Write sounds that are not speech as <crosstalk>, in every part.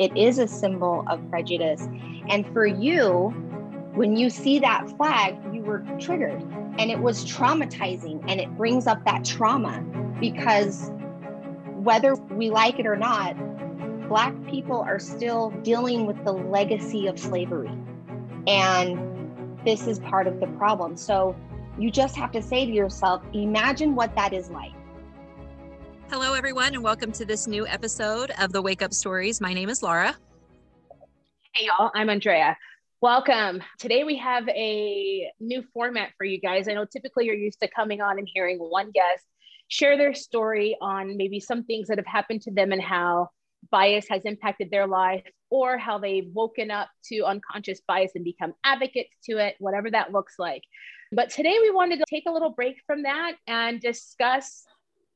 It is a symbol of prejudice. And for you, when you see that flag, you were triggered and it was traumatizing and it brings up that trauma because whether we like it or not, Black people are still dealing with the legacy of slavery. And this is part of the problem. So you just have to say to yourself, imagine what that is like. Hello, everyone, and welcome to this new episode of the Wake Up Stories. My name is Laura. Hey, y'all, I'm Andrea. Welcome. Today we have a new format for you guys. I know typically you're used to coming on and hearing one guest share their story on maybe some things that have happened to them and how bias has impacted their life or how they've woken up to unconscious bias and become advocates to it, whatever that looks like. But today we wanted to take a little break from that and discuss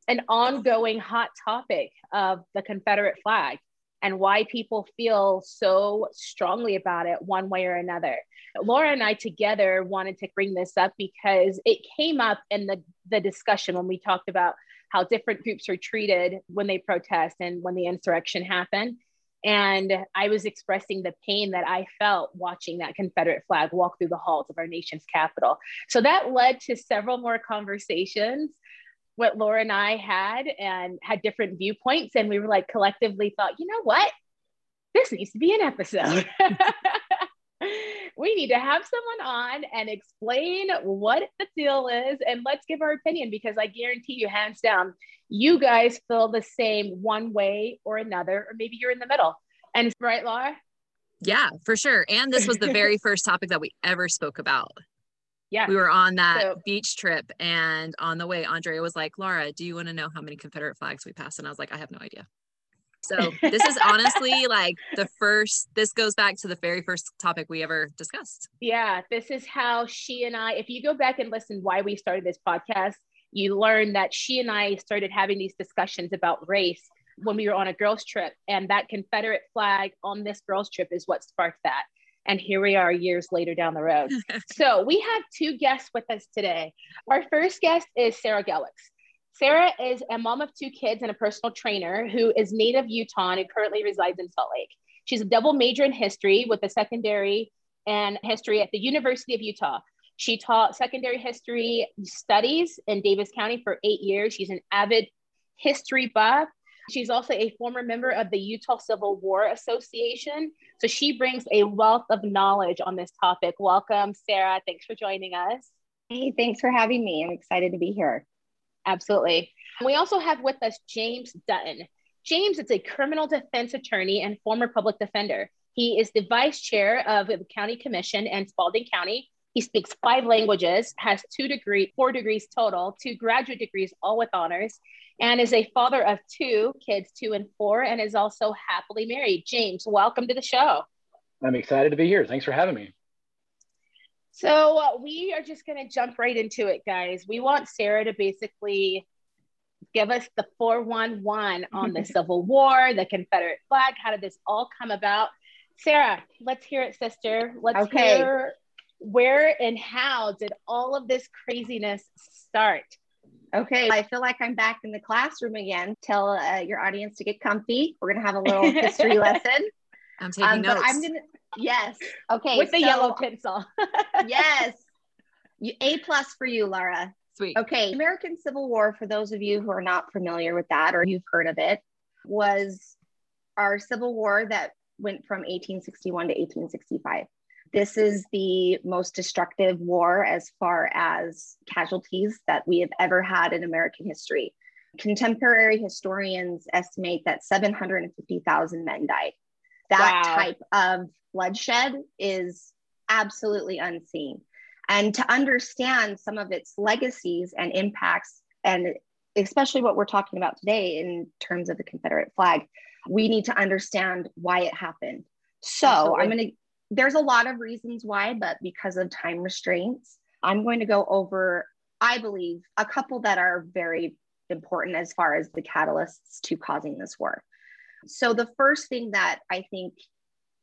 an ongoing hot topic of the Confederate flag and why people feel so strongly about it one way or another. Laura and I together wanted to bring this up because it came up in the, the discussion when we talked about how different groups are treated when they protest and when the insurrection happened. And I was expressing the pain that I felt watching that Confederate flag walk through the halls of our nation's capital. So that led to several more conversations what Laura and I had and had different viewpoints. And we were like collectively thought, you know what? This needs to be an episode. <laughs> we need to have someone on and explain what the deal is and let's give our opinion because I guarantee you, hands down, you guys feel the same one way or another, or maybe you're in the middle. And right, Laura? Yeah, for sure. And this was the very <laughs> first topic that we ever spoke about yeah. We were on that so, beach trip and on the way, Andrea was like, Laura, do you want to know how many Confederate flags we passed? And I was like, I have no idea. So this is honestly <laughs> like the first, this goes back to the very first topic we ever discussed. Yeah. This is how she and I, if you go back and listen why we started this podcast, you learn that she and I started having these discussions about race when we were on a girls trip and that Confederate flag on this girls trip is what sparked that. And here we are years later down the road. <laughs> so we have two guests with us today. Our first guest is Sarah Gelwix. Sarah is a mom of two kids and a personal trainer who is native Utah and currently resides in Salt Lake. She's a double major in history with a secondary and history at the University of Utah. She taught secondary history studies in Davis County for eight years. She's an avid history buff She's also a former member of the Utah Civil War Association. So she brings a wealth of knowledge on this topic. Welcome, Sarah. Thanks for joining us. Hey, thanks for having me. I'm excited to be here. Absolutely. We also have with us James Dutton. James is a criminal defense attorney and former public defender. He is the vice chair of the county commission in Spalding County. He speaks five languages, has two degree, four degrees total, two graduate degrees, all with honors and is a father of two kids, two and four, and is also happily married. James, welcome to the show. I'm excited to be here. Thanks for having me. So, uh, we are just going to jump right into it, guys. We want Sarah to basically give us the 411 on the <laughs> Civil War, the Confederate flag. How did this all come about? Sarah, let's hear it, sister. Let's okay. hear where and how did all of this craziness start? Okay, I feel like I'm back in the classroom again. Tell uh, your audience to get comfy. We're gonna have a little <laughs> history lesson. I'm taking um, notes. I'm gonna yes. Okay, with the so, yellow pencil. <laughs> yes, A plus for you, Laura. Sweet. Okay, American Civil War. For those of you who are not familiar with that or you've heard of it, was our Civil War that went from 1861 to 1865. This is the most destructive war as far as casualties that we have ever had in American history. Contemporary historians estimate that 750,000 men died. That wow. type of bloodshed is absolutely unseen. And to understand some of its legacies and impacts, and especially what we're talking about today in terms of the Confederate flag, we need to understand why it happened. So Absolutely. I'm going to there's a lot of reasons why, but because of time restraints, I'm going to go over, I believe, a couple that are very important as far as the catalysts to causing this war. So, the first thing that I think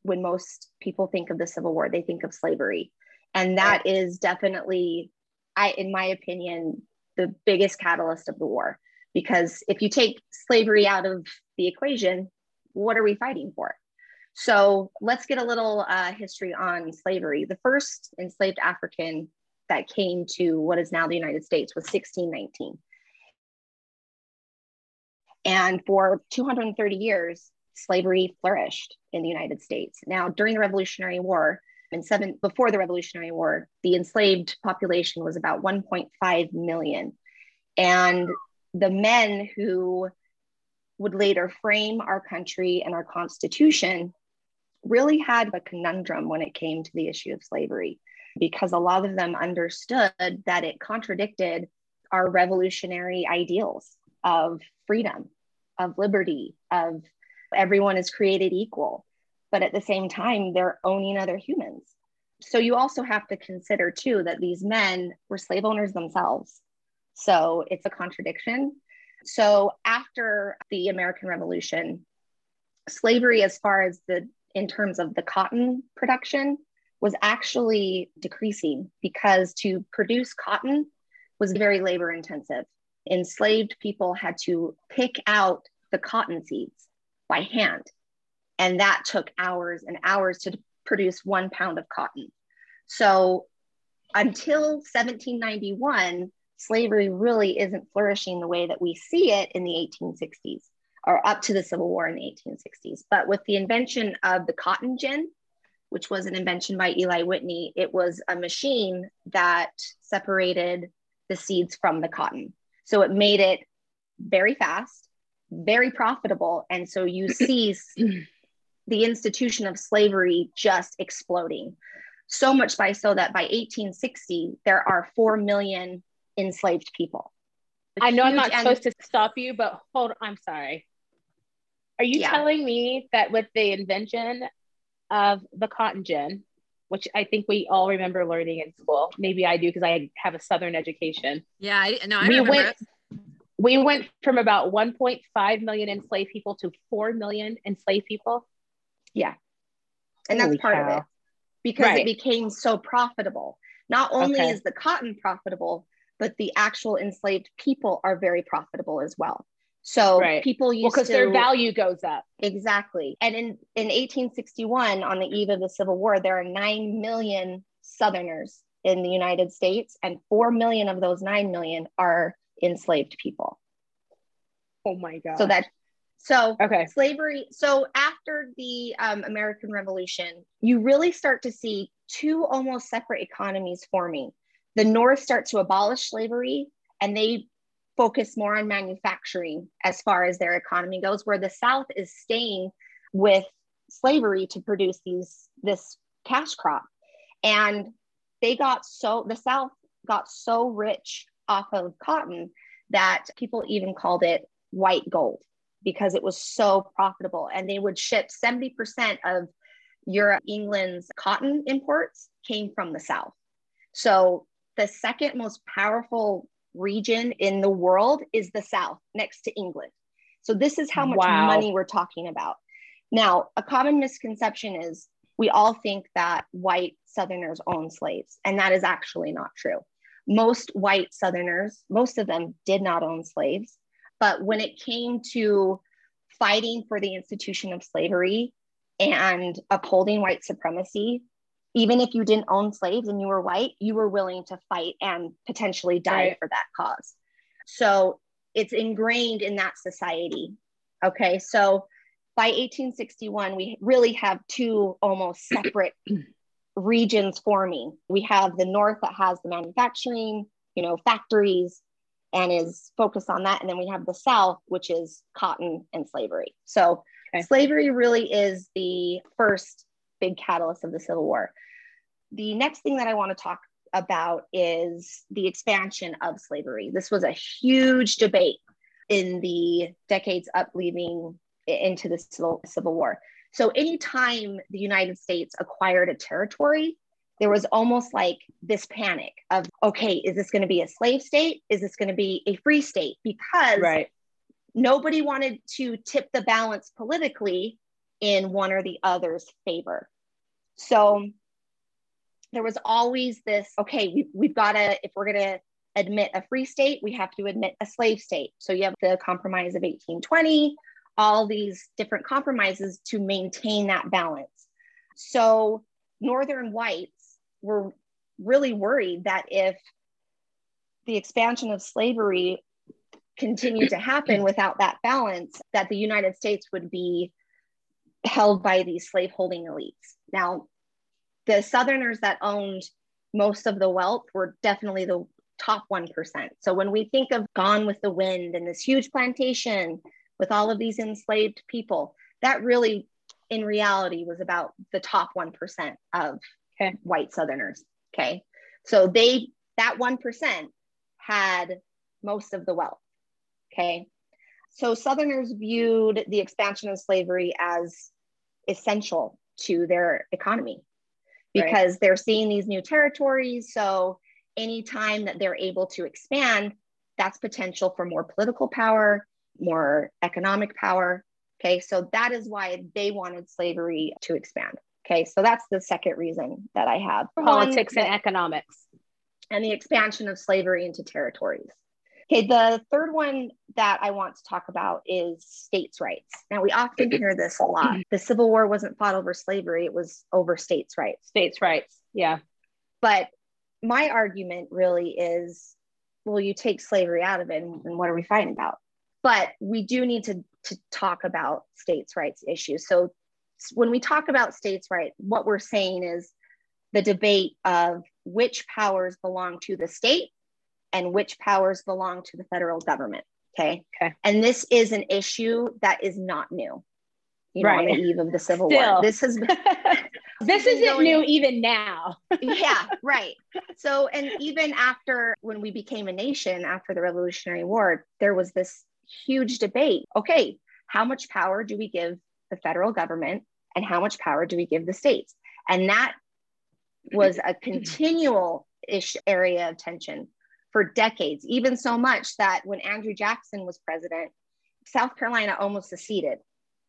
when most people think of the Civil War, they think of slavery. And that is definitely, I, in my opinion, the biggest catalyst of the war. Because if you take slavery out of the equation, what are we fighting for? So let's get a little uh, history on slavery. The first enslaved African that came to what is now the United States was 1619. And for 230 years, slavery flourished in the United States. Now, during the Revolutionary War, and seven before the Revolutionary War, the enslaved population was about 1.5 million. And the men who would later frame our country and our constitution really had a conundrum when it came to the issue of slavery because a lot of them understood that it contradicted our revolutionary ideals of freedom, of liberty, of everyone is created equal. But at the same time, they're owning other humans. So you also have to consider, too, that these men were slave owners themselves. So it's a contradiction. So after the American Revolution, slavery, as far as the in terms of the cotton production, was actually decreasing because to produce cotton was very labor intensive. Enslaved people had to pick out the cotton seeds by hand. And that took hours and hours to produce one pound of cotton. So until 1791, slavery really isn't flourishing the way that we see it in the 1860s or up to the Civil War in the 1860s. But with the invention of the cotton gin, which was an invention by Eli Whitney, it was a machine that separated the seeds from the cotton. So it made it very fast, very profitable. And so you <clears throat> see the institution of slavery just exploding. So much by so that by 1860, there are 4 million enslaved people. I know I'm not supposed to stop you, but hold on. I'm sorry. Are you yeah. telling me that with the invention of the cotton gin, which I think we all remember learning in school, maybe I do because I have a Southern education. Yeah, I, no, I we remember. Went, we went from about 1.5 million enslaved people to 4 million enslaved people. Yeah. And Holy that's part cow. of it because right. it became so profitable. Not only okay. is the cotton profitable, but the actual enslaved people are very profitable as well. So right. people used because their value goes up. Exactly. And in, in 1861, on the eve of the Civil War, there are 9 million Southerners in the United States, and 4 million of those 9 million are enslaved people. Oh my God. So that so okay. slavery. So after the um, American Revolution, you really start to see two almost separate economies forming. The North starts to abolish slavery and they focus more on manufacturing as far as their economy goes, where the South is staying with slavery to produce these this cash crop. And they got so the South got so rich off of cotton that people even called it white gold because it was so profitable. And they would ship 70% of Europe, England's cotton imports came from the South. So the second most powerful region in the world is the South next to England. So this is how much wow. money we're talking about. Now, a common misconception is we all think that white Southerners own slaves, and that is actually not true. Most white Southerners, most of them did not own slaves. But when it came to fighting for the institution of slavery and upholding white supremacy, even if you didn't own slaves and you were white, you were willing to fight and potentially die right. for that cause. So it's ingrained in that society. Okay. So by 1861, we really have two almost separate <clears throat> regions forming. We have the North that has the manufacturing, you know, factories and is focused on that. And then we have the South, which is cotton and slavery. So okay. slavery really is the first big catalyst of the Civil War. The next thing that I want to talk about is the expansion of slavery. This was a huge debate in the decades up leading into the Civil, Civil War. So, anytime the United States acquired a territory, there was almost like this panic of, okay, is this going to be a slave state? Is this going to be a free state? Because right. nobody wanted to tip the balance politically in one or the other's favor. So there was always this okay, we, we've got to, if we're going to admit a free state, we have to admit a slave state. So you have the Compromise of 1820 all these different compromises to maintain that balance. So, Northern whites were really worried that if the expansion of slavery continued to happen <clears throat> without that balance, that the United States would be held by these slaveholding elites. Now, the Southerners that owned most of the wealth were definitely the top 1%. So when we think of Gone with the Wind and this huge plantation with all of these enslaved people, that really, in reality, was about the top 1% of okay. white Southerners. Okay. So they, that 1% had most of the wealth. Okay. So Southerners viewed the expansion of slavery as essential to their economy because right. they're seeing these new territories. So anytime that they're able to expand, that's potential for more political power, more economic power. Okay, so that is why they wanted slavery to expand. Okay, so that's the second reason that I have politics and economics and the expansion of slavery into territories. Okay, the third one that I want to talk about is states' rights. Now, we often hear this a lot. Mm-hmm. The Civil War wasn't fought over slavery, it was over states' rights. States' rights, yeah. But my argument really is well, you take slavery out of it, and, and what are we fighting about? But we do need to, to talk about states' rights issues. So, when we talk about states' rights, what we're saying is the debate of which powers belong to the state and which powers belong to the federal government. Okay. Okay. And this is an issue that is not new. You know, right. on the eve of the Civil Still. War. This has been <laughs> this isn't going, new even now. <laughs> yeah, right. So, and even after when we became a nation after the Revolutionary War, there was this huge debate. Okay, how much power do we give the federal government and how much power do we give the states? And that was a <clears throat> continual ish area of tension for decades, even so much that when Andrew Jackson was president, South Carolina almost seceded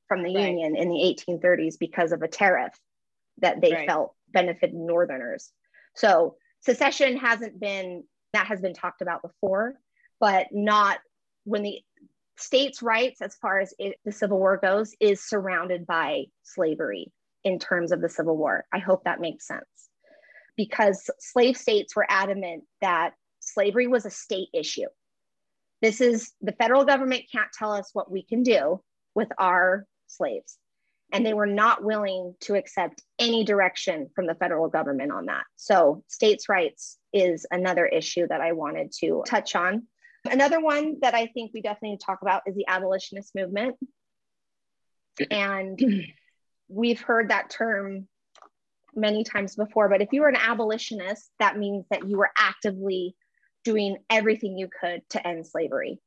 from the right. Union in the 1830s because of a tariff that they right. felt benefited Northerners. So secession hasn't been, that has been talked about before, but not when the states' rights, as far as it, the Civil War goes, is surrounded by slavery in terms of the Civil War. I hope that makes sense. Because slave states were adamant that slavery was a state issue. This is the federal government can't tell us what we can do with our slaves. And they were not willing to accept any direction from the federal government on that. So, states' rights is another issue that I wanted to touch on. Another one that I think we definitely need to talk about is the abolitionist movement. And <clears throat> we've heard that term many times before, but if you were an abolitionist, that means that you were actively doing everything you could to end slavery.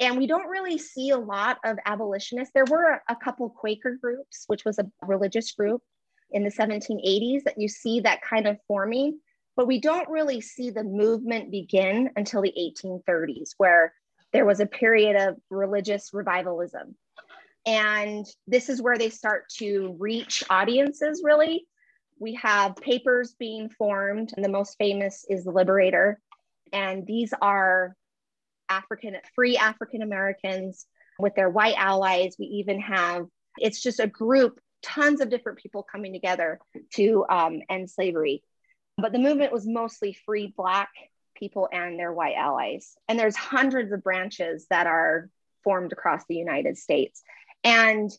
And we don't really see a lot of abolitionists. There were a, couple Quaker groups, which was a religious group in the 1780s that you see that kind of forming, but we don't really see the movement begin until the 1830s, where there was a period of religious revivalism. And this is where they start to reach audiences, really. We have papers being formed, and the most famous is The Liberator, and these are African, free African Americans with their white allies. We even have, it's just a group, tons of different people coming together to um, end slavery. But the movement was mostly free Black people and their white allies. And there's hundreds of branches that are formed across the United States. And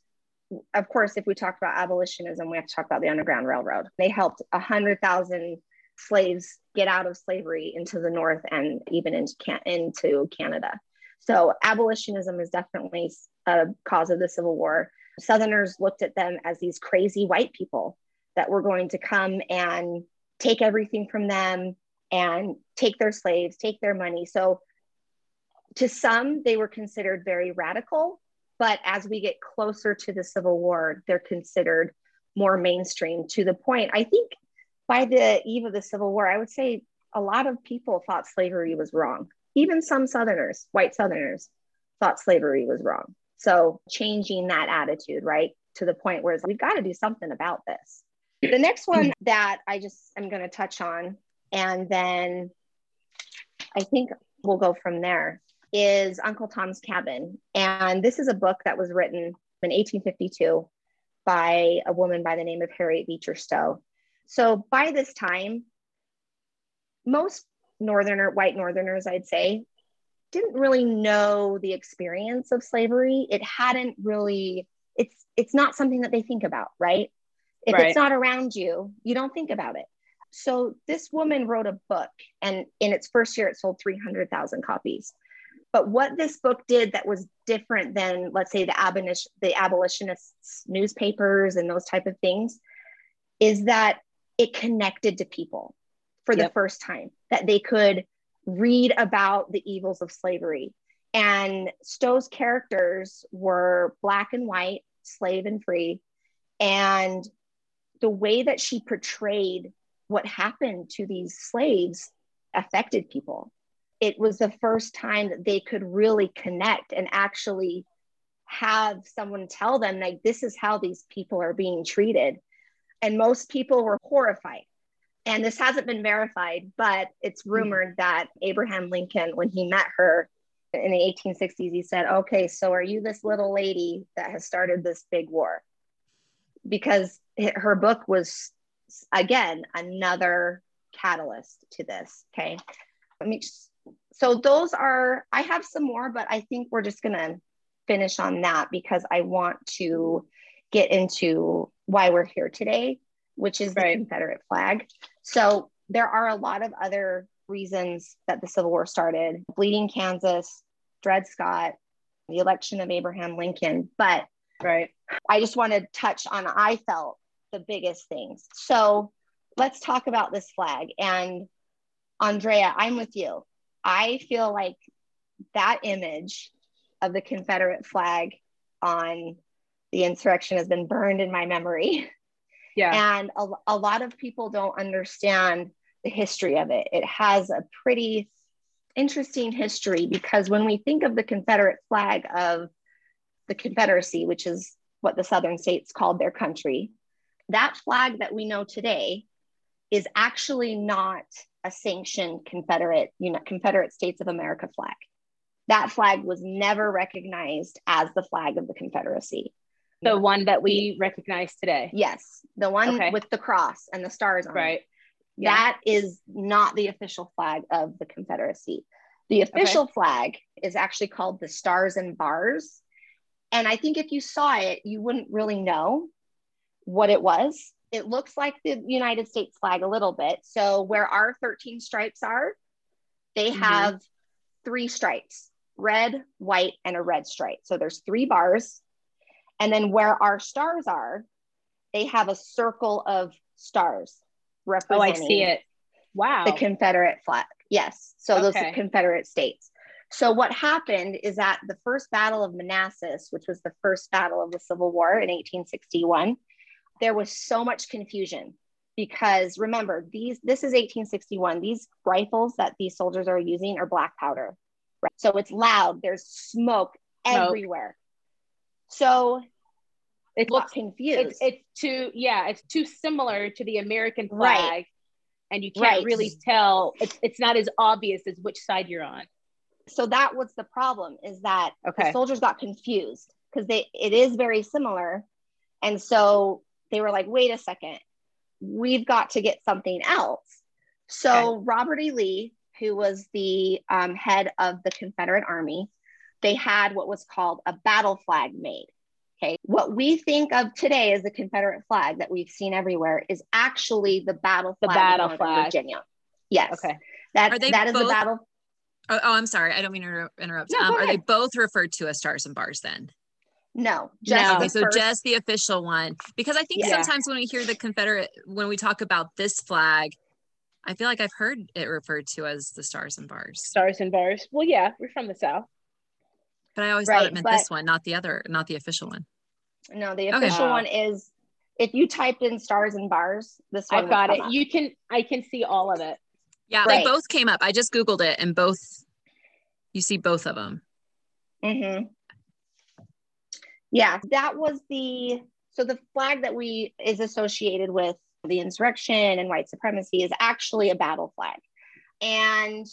of course, if we talk about abolitionism, we have to talk about the Underground Railroad. They helped 100,000 slaves get out of slavery into the North and even into, into Canada. So abolitionism is definitely a cause of the Civil War. Southerners looked at them as these crazy white people that were going to come and take everything from them and take their slaves, take their money. So to some, they were considered very radical. But as we get closer to the Civil War, they're considered more mainstream to the point. I think by the eve of the Civil War, I would say a lot of people thought slavery was wrong. Even some Southerners, white Southerners, thought slavery was wrong. So changing that attitude, right, to the point where we've got to do something about this. The next one <clears throat> that I just am going to touch on, and then I think we'll go from there. is Uncle Tom's Cabin. And this is a book that was written in 1852 by a woman by the name of Harriet Beecher Stowe. So by this time, most northerner white northerners, I'd say, didn't really know the experience of slavery. It hadn't really, it's it's not something that they think about, right? If right. it's not around you, you don't think about it. So this woman wrote a book, and in its first year, it sold 300,000 copies. But what this book did that was different than, let's say, the, abolition, the abolitionists' newspapers and those type of things, is that it connected to people for the first time, that they could read about the evils of slavery. And Stowe's characters were black and white, slave and free. And the way that she portrayed what happened to these slaves affected people. It was the first time that they could really connect and actually have someone tell them, like, this is how these people are being treated. And most people were horrified. And this hasn't been verified, but it's mm-hmm. rumored that Abraham Lincoln, when he met her in the 1860s, he said, Okay, so are you this little lady that has started this big war? Because her book was again another catalyst to this okay let me just, so those are i have some more but i think we're just going to finish on that because i want to get into why we're here today which is right. the confederate flag so there are a lot of other reasons that the civil war started bleeding kansas dred scott the election of abraham lincoln but right i just want to touch on i felt the biggest things. So let's talk about this flag. And Andrea, I'm with you. I feel like that image of the Confederate flag on the insurrection has been burned in my memory. Yeah. And a, a lot of people don't understand the history of it. It has a pretty interesting history because when we think of the Confederate flag of the Confederacy, which is what the Southern states called their country, that flag that we know today is actually not a sanctioned Confederate, you know, Confederate States of America flag. That flag was never recognized as the flag of the Confederacy. The one that we recognize today. Yes, the one okay. with the cross and the stars on right. it. Yeah. That is not the official flag of the Confederacy. The official okay. flag is actually called the Stars and Bars. And I think if you saw it, you wouldn't really know what it was. It looks like the United States flag a little bit. So where our 13 stripes are, they mm-hmm. have three stripes red, white, and a red stripe. So there's three bars. And then where our stars are, they have a circle of stars representing. Oh, I see it. Wow. The Confederate flag. Yes. So okay. those are Confederate states. So what happened is that the first battle of Manassas, which was the first battle of the Civil War in 1861, there was so much confusion because remember these this is 1861 these rifles that these soldiers are using are black powder right? so it's loud there's smoke, smoke. everywhere so it looks confused it's, it's, too yeah it's too similar to the american flag right. and you can't right. really tell it's, it's not as obvious as which side you're on so that was the problem is that okay. the soldiers got confused because they it is very similar and so they were like, wait a second, we've got to get something else. So okay. Robert E. Lee, who was the um, head of the Confederate Army, they had what was called a battle flag made. Okay. What we think of today as the Confederate flag that we've seen everywhere is actually the battle flag the battle of flag. Virginia. Yes. Okay. That, that is both- the battle. Oh, oh, I'm sorry. I don't mean to interrupt. No, um, are they both referred to as stars and bars then? No, just no. Okay, so first. just the official one. Because I think yeah. sometimes when we hear the Confederate, when we talk about this flag, I feel like I've heard it referred to as the stars and bars. Stars and bars. Well, yeah, we're from the South. But I always right, thought it meant this one, not the other, not the official one. No, the official okay. one is if you typed in stars and bars, this one. I've got it. Up. You can, I can see all of it. Yeah, right. they both came up. I just Googled it and both, you see both of them. Mm-hmm. Yeah, that was the so the flag that we is associated with the insurrection and white supremacy is actually a battle flag. And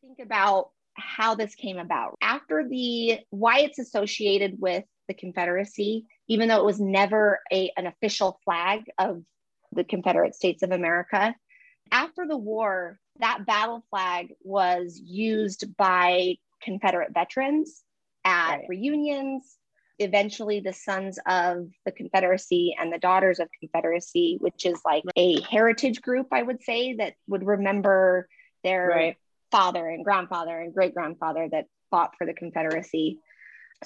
think about how this came about. After the why it's associated with the Confederacy, even though it was never a, an official flag of the Confederate States of America, after the war, that battle flag was used by Confederate veterans at right. reunions. Eventually, the Sons of the Confederacy and the Daughters of Confederacy, which is like a heritage group, I would say, that would remember their right. father and grandfather and great grandfather that fought for the Confederacy,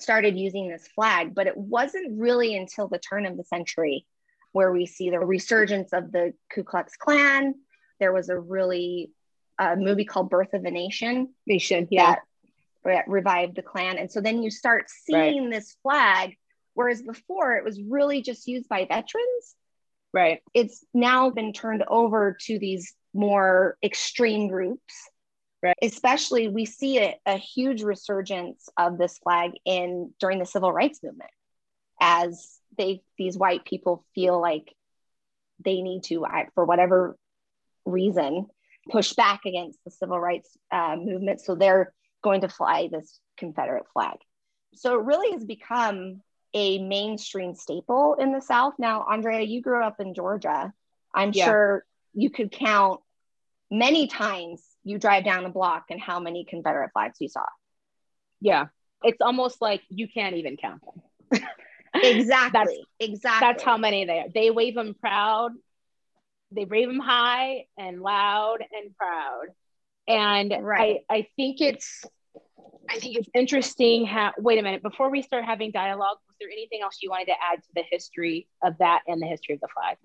started using this flag. But it wasn't really until the turn of the century where we see the resurgence of the Ku Klux Klan. There was a really a movie called Birth of a Nation. Nation, yeah. That revived the Klan. And so then you start seeing right. this flag, whereas before it was really just used by veterans. Right. It's now been turned over to these more extreme groups. Right. Especially, we see a, a huge resurgence of this flag in during the civil rights movement as they these white people feel like they need to for whatever reason push back against the civil rights uh, movement. So they're going to fly this Confederate flag. So it really has become a mainstream staple in the South. Now, Andrea, you grew up in Georgia. I'm yeah. sure you could count many times you drive down a block and how many Confederate flags you saw. Yeah. It's almost like you can't even count them. <laughs> exactly. That's, exactly. That's how many they are. They wave them proud they wave them high and loud and proud. And right. I, I think it's I think it's interesting how wait a minute, before we start having dialogue, was there anything else you wanted to add to the history of that and the history of the flag?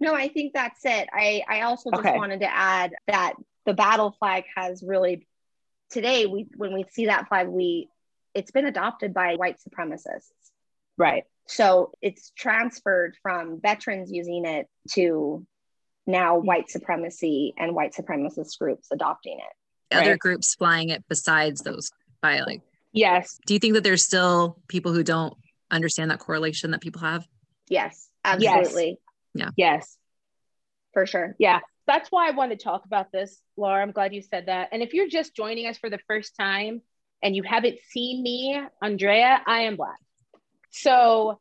No, I think that's it. I, I also just okay. wanted to add that the battle flag has really today we when we see that flag, we it's been adopted by white supremacists. Right. So it's transferred from veterans using it to now mm-hmm. white supremacy and white supremacist groups adopting it. Other right? groups flying it besides those by like yes. Do you think that there's still people who don't understand that correlation that people have? Yes, absolutely. Yes. Yeah. Yes. For sure. Yeah. That's why I want to talk about this, Laura. I'm glad you said that. And if you're just joining us for the first time and you haven't seen me, Andrea, I am Black. So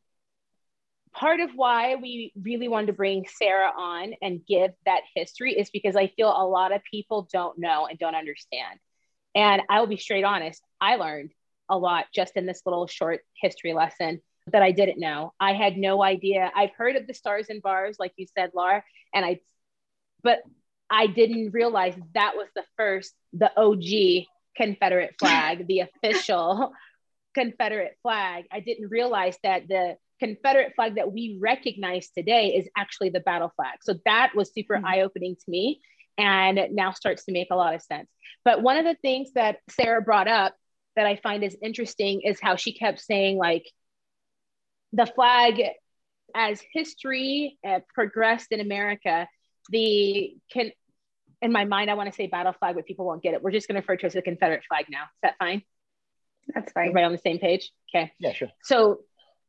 part of why we really wanted to bring Sarah on and give that history is because I feel a lot of people don't know and don't understand. And I will be straight honest, I learned a lot just in this little short history lesson that I didn't know. I had no idea. I've heard of the stars and bars, like you said, Laura, and I, but I didn't realize that was the first, the OG Confederate flag, the official <laughs> Confederate flag. I didn't realize that the Confederate flag that we recognize today is actually the battle flag. So that was super mm-hmm. eye opening to me and it now starts to make a lot of sense. But one of the things that Sarah brought up that I find is interesting is how she kept saying, like, the flag as history uh, progressed in America, the can in my mind, I want to say battle flag, but people won't get it. We're just going to refer to it as the Confederate flag now. Is that fine? That's fine. Right on the same page. Okay. Yeah, sure. So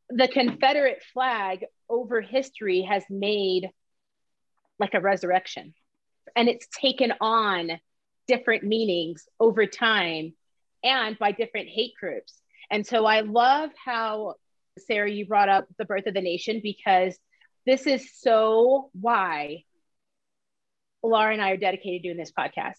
the Confederate flag over history has made like a resurrection and it's taken on different meanings over time and by different hate groups. And so I love how, Sarah, you brought up the birth of the nation because this is so why Laura and I are dedicated to doing this podcast.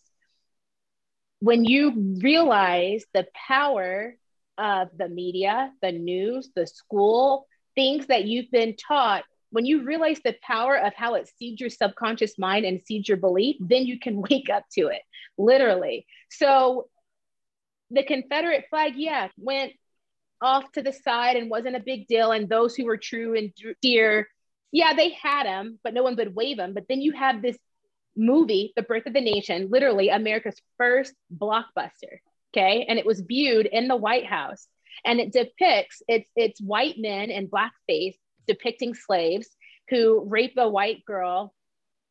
When you realize the power of the media, the news, the school, things that you've been taught, when you realize the power of how it seeds your subconscious mind and seeds your belief, then you can <laughs> wake up to it, literally. So the Confederate flag, yeah, went off to the side and wasn't a big deal. And those who were true and dear, yeah, they had them, but no one would wave them. But then you have this movie, The Birth of the Nation, literally America's first blockbuster okay? And it was viewed in the white house. And it depicts it's it's white men in blackface depicting slaves who rape a white girl.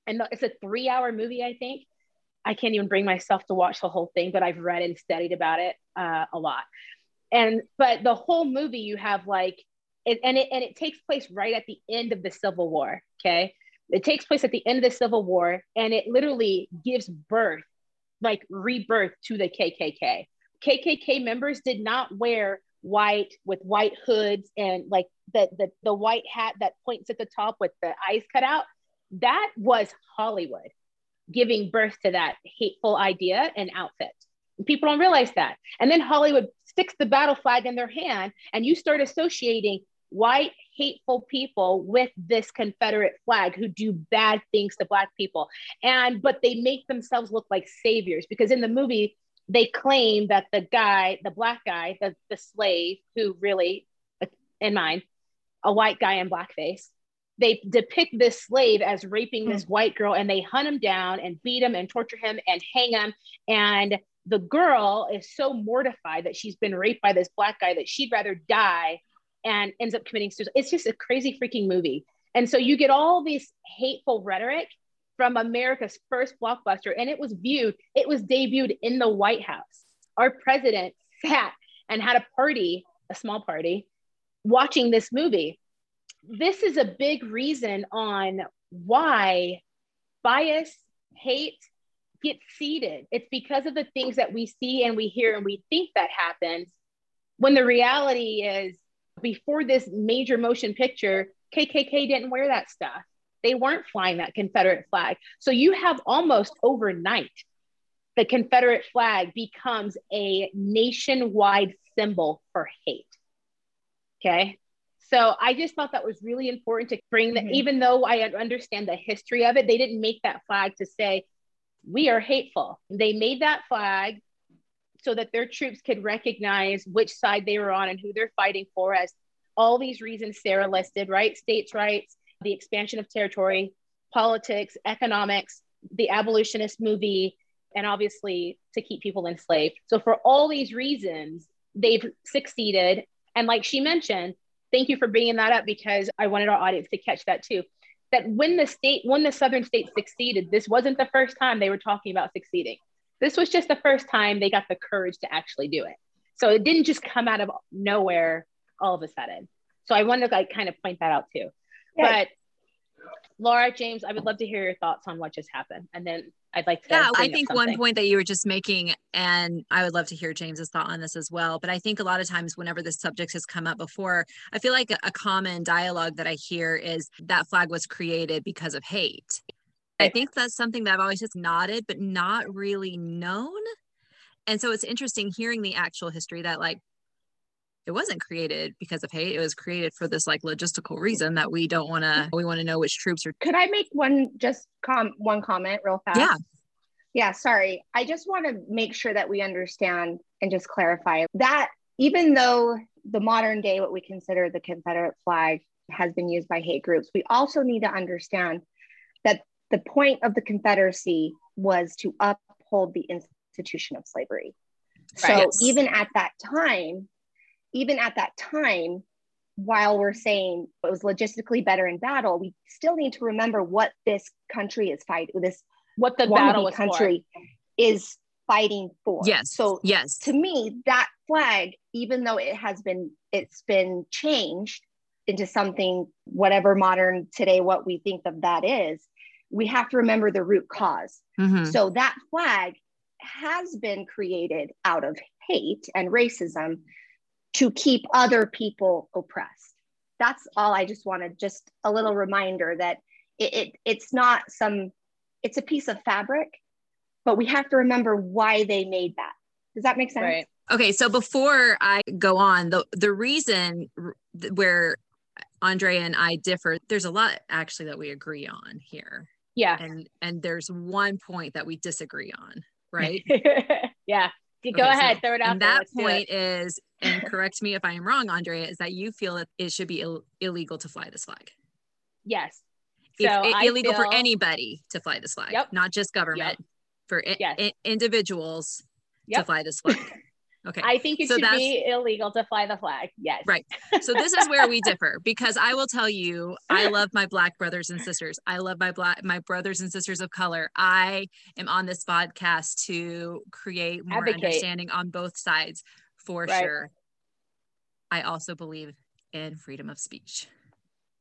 And it's a three hour movie i think. I can't even bring myself to watch the whole thing but i've read and studied about it uh, a lot. And but the whole movie you have like it, and it and it takes place right at the end of the civil war okay it takes place at the end of the civil war and it literally gives birth like rebirth to the kkk KKK members did not wear white with white hoods and like the, the the white hat that points at the top with the eyes cut out. That was Hollywood giving birth to that hateful idea and outfit. People don't realize that. And then Hollywood sticks the battle flag in their hand, and you start associating white hateful people with this confederate flag who do bad things to black people and but they make themselves look like saviors because in the movie they claim that the guy the black guy the, the slave who really in mind a white guy in blackface they depict this slave as raping this hmm. white girl and they hunt him down and beat him and torture him and hang him and the girl is so mortified that she's been raped by this black guy that she'd rather die and ends up committing suicide. It's just a crazy freaking movie. And so you get all this hateful rhetoric from America's first blockbuster, and it was viewed, it was debuted in the White House. Our president sat and had a party, a small party, watching this movie. This is a big reason on why bias, hate, gets seeded. It's because of the things that we see and we hear and we think that happens when the reality is before this major motion picture, KKK didn't wear that stuff. They weren't flying that Confederate flag. So you have almost overnight, the Confederate flag becomes a nationwide symbol for hate. Okay. So I just thought that was really important to bring that, mm-hmm. even though I understand the history of it, they didn't make that flag to say, we are hateful. They made that flag so that their troops could recognize which side they were on and who they're fighting for as all these reasons Sarah listed, right? States' rights, the expansion of territory, politics, economics, the abolitionist movie, and obviously to keep people enslaved. So, for all these reasons, they've succeeded. And like she mentioned, thank you for bringing that up because I wanted our audience to catch that too. That when the state, when the southern states succeeded, this wasn't the first time they were talking about succeeding. This was just the first time they got the courage to actually do it. So it didn't just come out of nowhere all of a sudden. So I wanted to like kind of point that out too. Yeah. But Laura, James, I would love to hear your thoughts on what just happened. And then I'd like to. Yeah, I think one point that you were just making, and I would love to hear James's thought on this as well. But I think a lot of times, whenever this subject has come up before, I feel like a, a common dialogue that I hear is that flag was created because of hate. I think that's something that I've always just nodded, but not really known. And so it's interesting hearing the actual history that, like, it wasn't created because of hate. It was created for this like logistical reason that we don't want to, mm-hmm. we want to know which troops are. Could I make one just com one comment real fast? Yeah. Yeah, sorry. I just want to make sure that we understand and just clarify that even though the modern day, what we consider the Confederate flag has been used by hate groups, we also need to understand that the point of the Confederacy was to uphold the institution of slavery. Right, so even at that time, even at that time, while we're saying it was logistically better in battle, we still need to remember what this country is fighting. This what the battle country for. is fighting for. Yes. So yes, to me, that flag, even though it has been it's been changed into something whatever modern today what we think of that is, we have to remember the root because mm-hmm. So that flag has been created out of hate and racism to keep other people oppressed. That's all I just wanted, just a little reminder that it, it it's not some, it's a piece of fabric, but we have to remember why they made that. Does that make sense? Right. Okay, so before I go on, the the reason where Andrea and I differ, there's a lot actually that we agree on here. Yeah. And and there's one point that we disagree on, right? <laughs> yeah. Go okay, ahead, so, throw it out. And that point is, and correct me if I am wrong, Andrea, is that you feel that it should be Ill- illegal to fly this flag. Yes. So it, illegal feel... for anybody to fly this flag, yep. not just government, yep. for yes. I- individuals yep. to fly this flag. <laughs> Okay. I think it so should be illegal to fly the flag. Yes. Right. So this is where we differ because I will tell you, I love my black brothers and sisters. I love my black my brothers and sisters of color. I am on this podcast to create more Advocate. understanding on both sides for right. sure. I also believe in freedom of speech.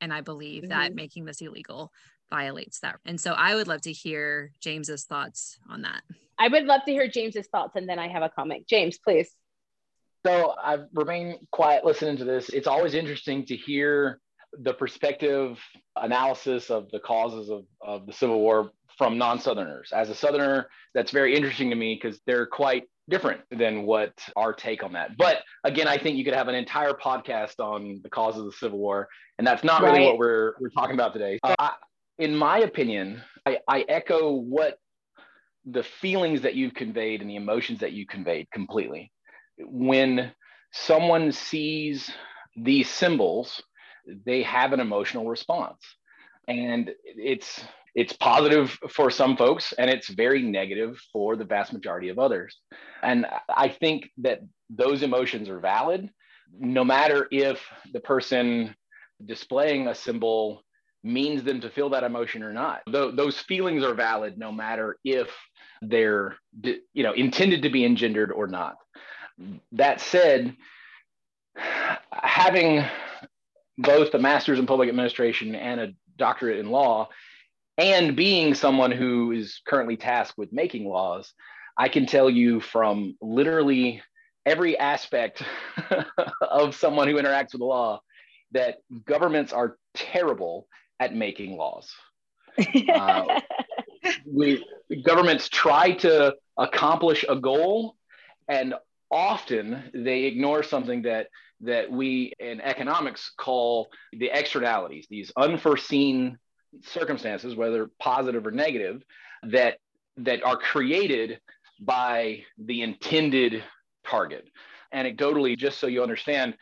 And I believe mm-hmm. that making this illegal violates that. And so I would love to hear James's thoughts on that. I would love to hear James's thoughts and then I have a comment. James, please. So I've remained quiet listening to this. It's always interesting to hear the perspective analysis of the causes of, of the Civil War from non-Southerners. As a Southerner, that's very interesting to me because they're quite different than what our take on that. But again, I think you could have an entire podcast on the causes of the Civil War, and that's not right. really what we're we're talking about today. Uh, I, in my opinion, I, I echo what the feelings that you've conveyed and the emotions that you conveyed completely. When someone sees these symbols, they have an emotional response, and it's it's positive for some folks and it's very negative for the vast majority of others. And I think that those emotions are valid, no matter if the person displaying a symbol means them to feel that emotion or not. those feelings are valid no matter if they're you know intended to be engendered or not. That said, having both a master's in public administration and a doctorate in law, and being someone who is currently tasked with making laws, I can tell you from literally every aspect <laughs> of someone who interacts with the law that governments are terrible at making laws. <laughs> uh, we governments try to accomplish a goal, and often they ignore something that that we in economics call the externalities, these unforeseen circumstances, whether positive or negative, that that are created by the intended target. Anecdotally, just so you understand,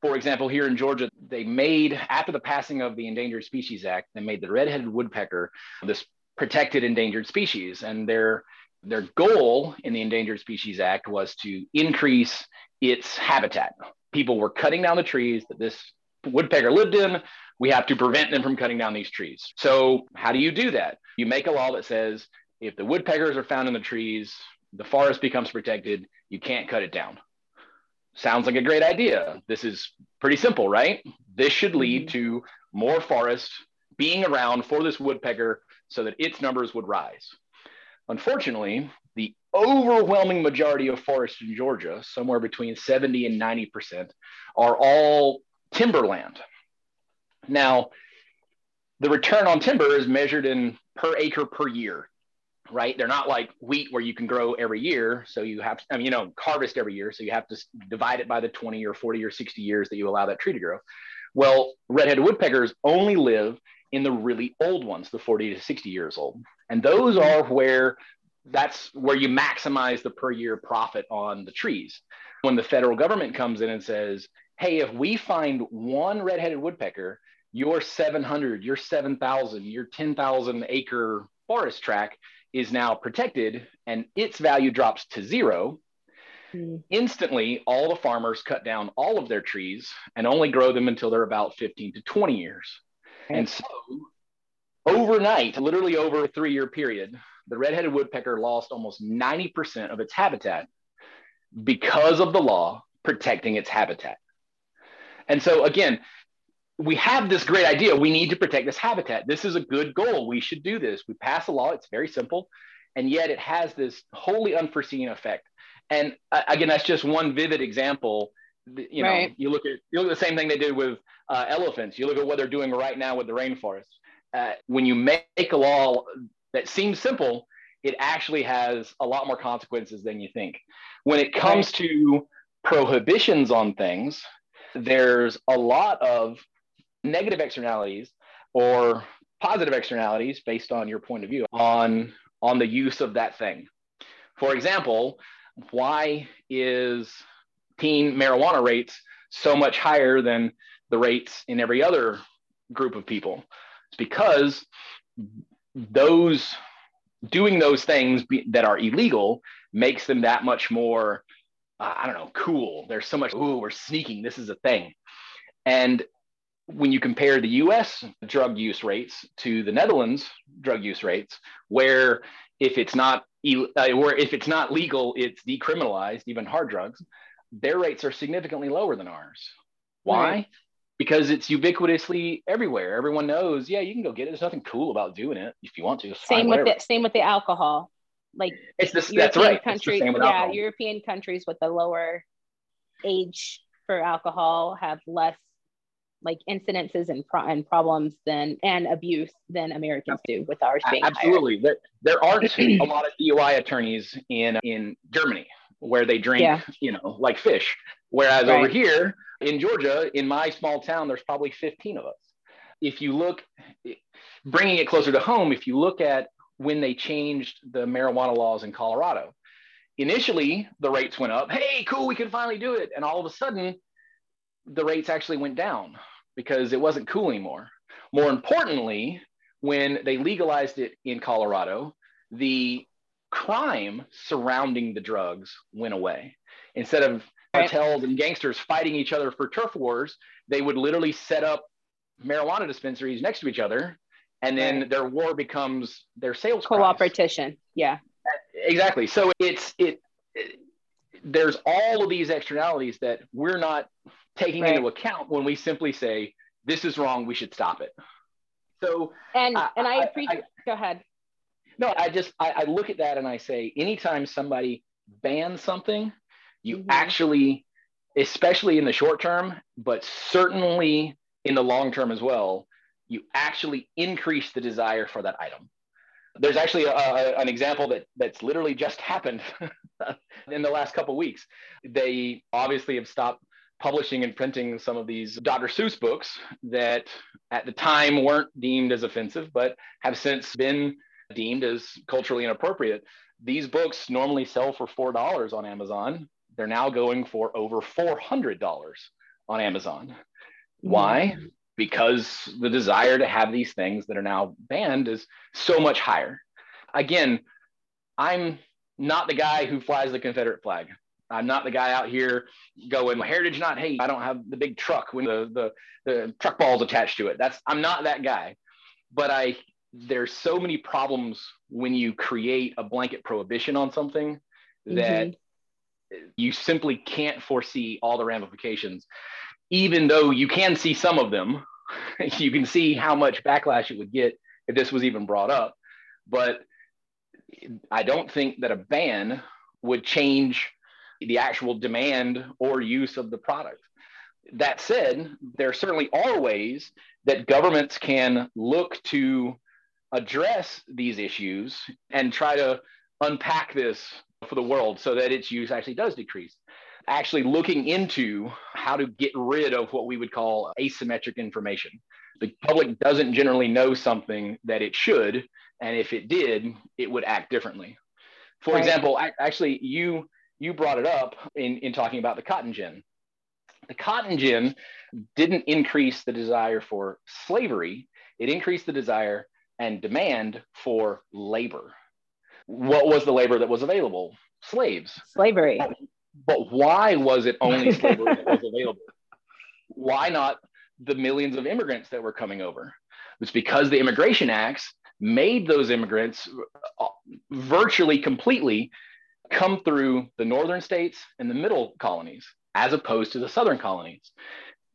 for example, here in Georgia, they made after the passing of the Endangered Species Act, they made the red-headed woodpecker this protected endangered species, and their their goal in the Endangered Species Act was to increase its habitat. People were cutting down the trees that this woodpecker lived in we have to prevent them from cutting down these trees. So, how do you do that? You make a law that says if the woodpeckers are found in the trees, the forest becomes protected, you can't cut it down. Sounds like a great idea. This is pretty simple, right? This should lead mm-hmm. to more forest being around for this woodpecker so that its numbers would rise. Unfortunately, the overwhelming majority of forests in Georgia, somewhere between 70 and 90%, are all timberland. Now, the return on timber is measured in per acre per year, right? They're not like wheat where you can grow every year. So you have, I mean, you know, harvest every year. So you have to divide it by the 20 or 40 or 60 years that you allow that tree to grow. Well, red-headed woodpeckers only live in the really old ones, the 40 to 60 years old. And those are where that's where you maximize the per year profit on the trees. When the federal government comes in and says, hey, if we find one red-headed woodpecker your 700, your 7,000, your 10,000 acre forest tract is now protected and its value drops to zero, mm. instantly all the farmers cut down all of their trees and only grow them until they're about 15 to 20 years. And so overnight, literally over a three year period, the red-headed woodpecker lost almost 90% of its habitat because of the law protecting its habitat. And so again, we have this great idea. We need to protect this habitat. This is a good goal. We should do this. We pass a law. It's very simple. And yet it has this wholly unforeseen effect. And uh, again, that's just one vivid example. You know, right. you look at you look at the same thing they did with uh, elephants. You look at what they're doing right now with the rainforest. Uh, when you make a law that seems simple, it actually has a lot more consequences than you think. When it comes right. to prohibitions on things, there's a lot of negative externalities or positive externalities based on your point of view on on the use of that thing. For example why is teen marijuana rates so much higher than the rates in every other group of people? It's because those doing those things be, that are illegal makes them that much more uh, i don't know cool. There's so much ooh we're sneaking. This is a thing. And when you compare the US drug use rates to the Netherlands drug use rates, where if it's not uh, where if it's not legal, it's decriminalized, even hard drugs, their rates are significantly lower than ours. Why? Right. because it's ubiquitously everywhere. Everyone knows, yeah, you can go get it. There's nothing cool about doing it if you want to. Same with the same with the alcohol. Like it's the that's right. Country, yeah, alcohol. European countries with the lower age for alcohol have less like incidences and, pro- and problems than and abuse than Americans do with ours being absolutely higher. there, there aren't a lot of DUI attorneys in in Germany where they drink yeah. you know like fish whereas right. over here in Georgia in my small town there's probably 15 of us if you look bringing it closer to home if you look at when they changed the marijuana laws in Colorado initially the rates went up hey cool we can finally do it and all of a sudden the rates actually went down because it wasn't cool anymore. More importantly, when they legalized it in Colorado, the crime surrounding the drugs went away. Instead of cartels and gangsters fighting each other for turf wars, they would literally set up marijuana dispensaries next to each other, and then right. their war becomes their sales cooperation. Yeah, exactly. So it's it, it. There's all of these externalities that we're not taking right. into account when we simply say this is wrong we should stop it so and I, and i appreciate I, go ahead no i just I, I, look at that and i say anytime somebody bans something you mm-hmm. actually especially in the short term but certainly in the long term as well you actually increase the desire for that item there's actually a, a, an example that that's literally just happened <laughs> in the last couple weeks they obviously have stopped publishing and printing some of these Dr. Seuss books that at the time weren't deemed as offensive, but have since been deemed as culturally inappropriate. These books normally sell for $4 on Amazon. They're now going for over $400 on Amazon. Why? Hmm. Because the desire to have these things that are now banned is so much higher. Again, I'm not the guy who flies the Confederate flag. I'm not the guy out here going heritage, not hate. I don't have the big truck with the, the, the truck balls attached to it. That's I'm not that guy. But I there's so many problems when you create a blanket prohibition on something that mm-hmm. you simply can't foresee all the ramifications. Even though you can see some of them, <laughs> you can see how much backlash it would get if this was even brought up. But I don't think that a ban would change the actual demand or use of the product. That said, there certainly are ways that governments can look to address these issues and try to unpack this for the world so that its use actually does decrease. Actually, looking into how to get rid of what we would call asymmetric information. The public doesn't generally know something that it should, and if it did, it would act differently. For right. example, actually, you you brought it up in, in talking about the cotton gin. The cotton gin didn't increase the desire for slavery, it increased the desire and demand for labor. What was the labor that was available? Slaves. Slavery. But why was it only <laughs> slavery that was available? Why not the millions of immigrants that were coming over? It's because the Immigration Acts made those immigrants uh, virtually completely come through the northern states and the middle colonies as opposed to the southern colonies.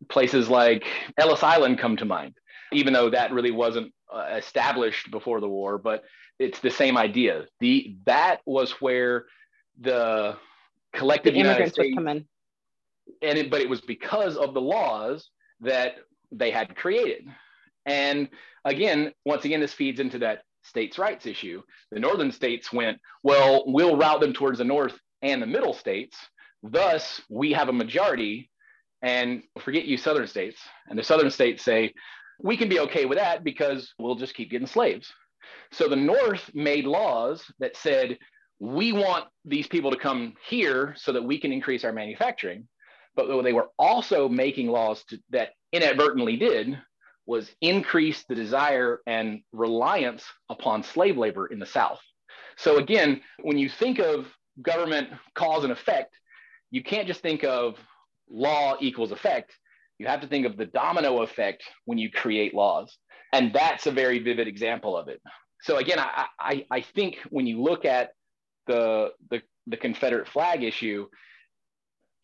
Places like Ellis Island come to mind, even though that really wasn't uh, established before the war, but it's the same idea. The that was where the collective the United States would come in. And it, but it was because of the laws that they had created. And again, once again, this feeds into that states' rights issue. The northern states went, well, we'll route them towards the north and the middle states. Thus, we have a majority. And forget you southern states. And the southern states say, we can be okay with that because we'll just keep getting slaves. So the North made laws that said, we want these people to come here so that we can increase our manufacturing. But they were also making laws to, that inadvertently did was increase the desire and reliance upon slave labor in the South. So, again, when you think of government cause and effect, you can't just think of law equals effect. You have to think of the domino effect when you create laws. And that's a very vivid example of it. So, again, I, I, I think when you look at the, the, the Confederate flag issue,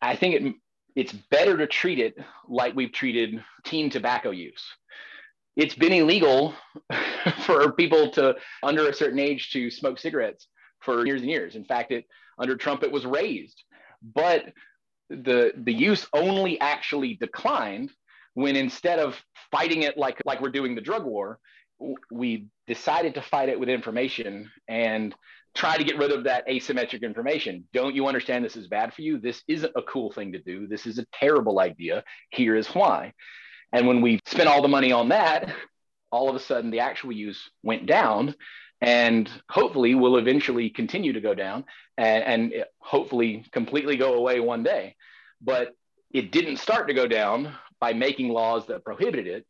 I think it it's better to treat it like we've treated teen tobacco use. It's been illegal <laughs> for people to under a certain age to smoke cigarettes for years and years. In fact, it under Trump it was raised, but the the use only actually declined when instead of fighting it like like we're doing the drug war, we decided to fight it with information and try to get rid of that asymmetric information. Don't you understand this is bad for you? This isn't a cool thing to do. This is a terrible idea. Here is why. And when we spent all the money on that, all of a sudden the actual use went down and hopefully will eventually continue to go down and, and hopefully completely go away one day. But it didn't start to go down by making laws that prohibited it.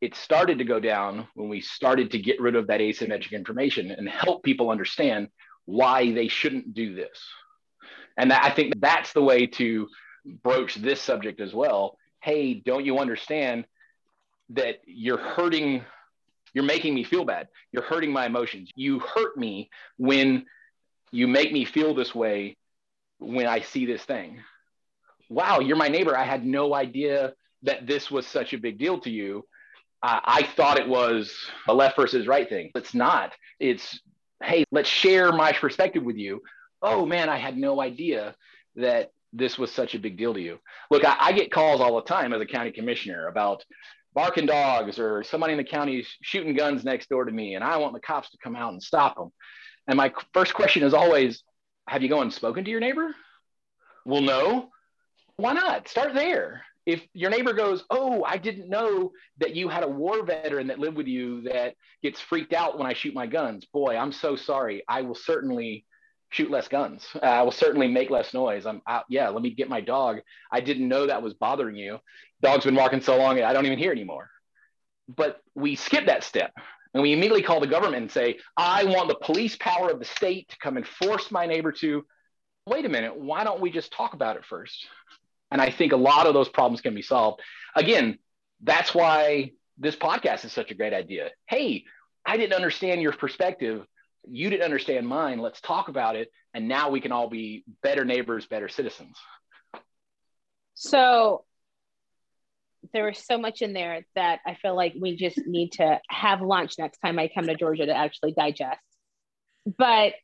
It started to go down when we started to get rid of that asymmetric information and help people understand why they shouldn't do this. And I think that's the way to broach this subject as well. Hey, don't you understand that you're hurting you're making me feel bad. You're hurting my emotions. You hurt me when you make me feel this way when I see this thing. Wow, you're my neighbor. I had no idea that this was such a big deal to you. Uh, I thought it was a left versus right thing. It's not. It's, hey, let's share my perspective with you. Oh man, I had no idea that this was such a big deal to you. Look, I, I get calls all the time as a county commissioner about barking dogs or somebody in the county shooting guns next door to me and I want the cops to come out and stop them. And my first question is always, have you gone and spoken to your neighbor? Well, no. Why not? Start there. If your neighbor goes, Oh, I didn't know that you had a war veteran that lived with you that gets freaked out when I shoot my guns. Boy, I'm so sorry. I will certainly shoot less guns. Uh, I will certainly make less noise. I'm out. Yeah, let me get my dog. I didn't know that was bothering you. Dog's been walking so long, I don't even hear anymore. But we skip that step and we immediately call the government and say, I want the police power of the state to come and force my neighbor to. Wait a minute, why don't we just talk about it first? And I think a lot of those problems can be solved. Again, that's why this podcast is such a great idea. Hey, I didn't understand your perspective you didn't understand mine. Let's talk about it. And now we can all be better neighbors, better citizens. So there was so much in there that I feel like we just need to have lunch next time I come to Georgia to actually digest. But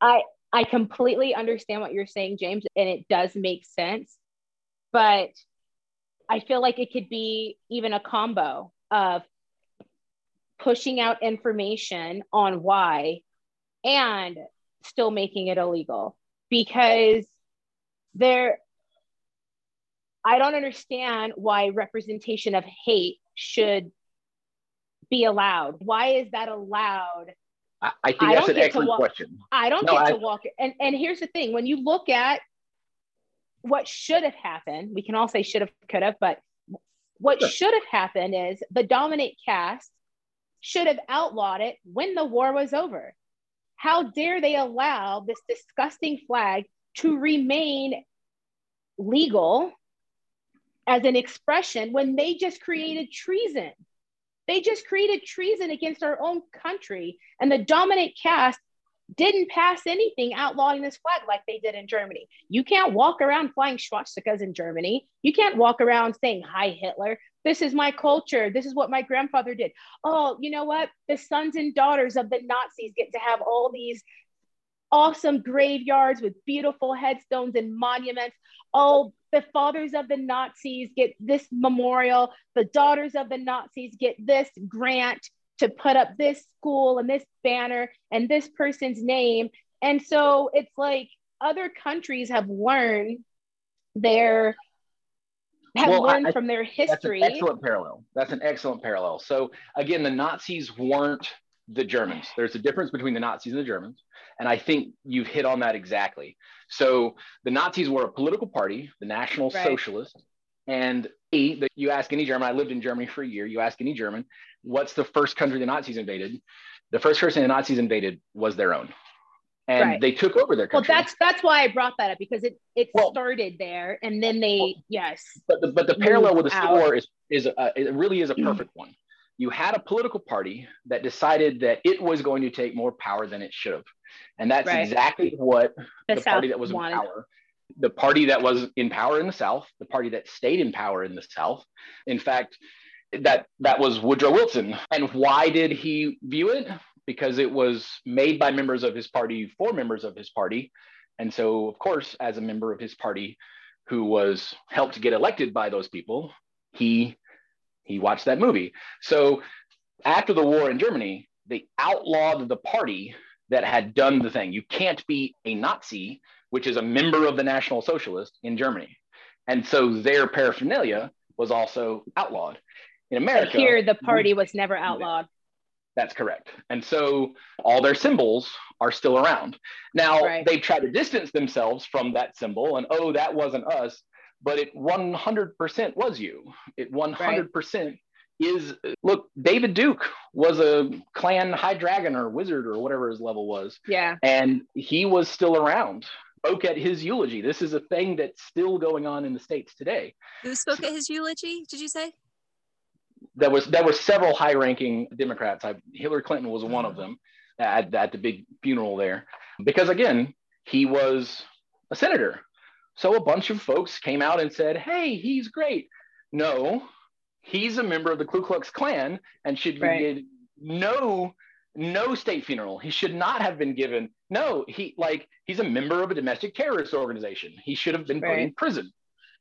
I I completely understand what you're saying, James, and it does make sense. But I feel like it could be even a combo of pushing out information on why and still making it illegal because there I don't understand why representation of hate should be allowed. Why is that allowed? I, I think I that's an excellent walk, question. I don't no, get I, to walk and and here's the thing: when you look at what should have happened, we can all say should have, could have, but what sure. should have happened is the dominant caste should have outlawed it when the war was over. How dare they allow this disgusting flag to remain legal as an expression when they just created treason? They just created treason against our own country, and the dominant caste didn't pass anything outlawing this flag like they did in Germany. You can't walk around flying swastikas in Germany. You can't walk around saying heil Hitler. This is my culture. This is what my grandfather did. Oh, you know what? The sons and daughters of the Nazis get to have all these awesome graveyards with beautiful headstones and monuments. Oh, the fathers of the Nazis get this memorial. The daughters of the Nazis get this grant to put up this school and this banner and this person's name. And so it's like other countries have learned their have well, learned I, from their history. That's an excellent parallel. That's an excellent parallel. So again, the Nazis weren't the Germans. There's a difference between the Nazis and the Germans. And I think you've hit on that exactly. So the Nazis were a political party, the National right. Socialists. And you ask any German, I lived in Germany for a year. You ask any German, what's the first country the Nazis invaded? The first person the Nazis invaded was their own and right. they took over their country. Well, that's that's why I brought that up because it it well, started there, and then they well, yes. But the but the parallel with the War is is a, it really is a perfect one. You had a political party that decided that it was going to take more power than it should have, and that's right. exactly what the, the party that was in power the party that was in power in the South, the party that stayed in power in the South. In fact, that that was Woodrow Wilson. And why did he view it? Because it was made by members of his party for members of his party. And so, of course, as a member of his party who was helped get elected by those people, he he watched that movie. So after the war in Germany, they outlawed the party that had done the thing. You can't be a Nazi, which is a member of the National Socialist in Germany. And so their paraphernalia was also outlawed. In America, but here the party was never outlawed. That's correct. And so all their symbols are still around. Now, right. they try to distance themselves from that symbol and, oh, that wasn't us, but it 100% was you. It 100% right is look, David Duke was a Klan high dragon or wizard or whatever his level was. Yeah. And he was still around. Spoke at his eulogy. This is a thing that's still going on in the States today. Who spoke at his eulogy, did you say? There was there were several high-ranking Democrats. I, Hillary Clinton was one of mm-hmm. them at, at the big funeral there. Because again, he was a senator. So a bunch of folks came out and said, hey, he's great. No, he's a member of the Ku Klux Klan and should right. get no no state funeral. He should not have been given. No, he like he's a member of a domestic terrorist organization. He should have been right. put in prison.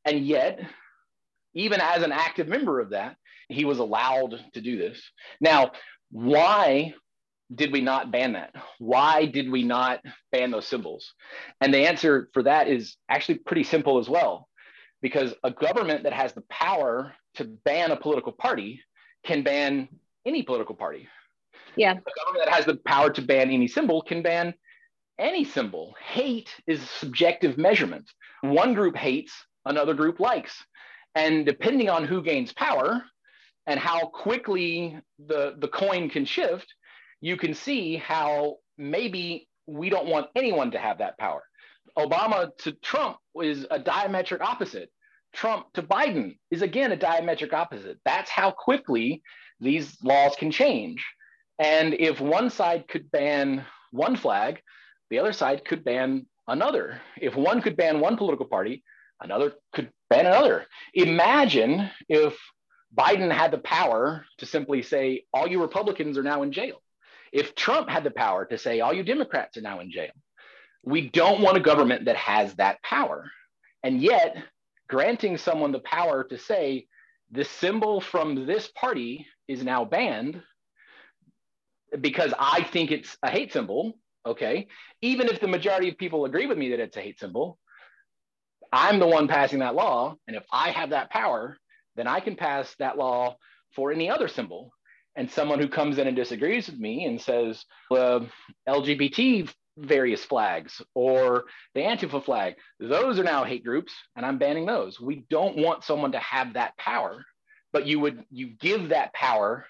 And yet, even as an active member of that, he was allowed to do this. Now, why did we not ban that? Why did we not ban those symbols? And the answer for that is actually pretty simple as well. Because a government that has the power to ban a political party can ban any political party. Yeah. A government that has the power to ban any symbol can ban any symbol. Hate is subjective measurement. One group hates, another group likes. And depending on who gains power and how quickly the, the coin can shift, you can see how maybe we don't want anyone to have that power. Obama to Trump is a diametric opposite. Trump to Biden is again a diametric opposite. That's how quickly these laws can change. And if one side could ban one flag, the other side could ban another. If one could ban one political party, another could ban another. Imagine if Biden had the power to simply say, all you Republicans are now in jail. If Trump had the power to say, all you Democrats are now in jail. We don't want a government that has that power. And yet, granting someone the power to say the symbol from this party is now banned because I think it's a hate symbol, okay? Even if the majority of people agree with me that it's a hate symbol, I'm the one passing that law. And if I have that power, then I can pass that law for any other symbol. And someone who comes in and disagrees with me and says, well, LGBT various flags or the Antifa flag. Those are now hate groups, and I'm banning those. We don't want someone to have that power, but you would you give that power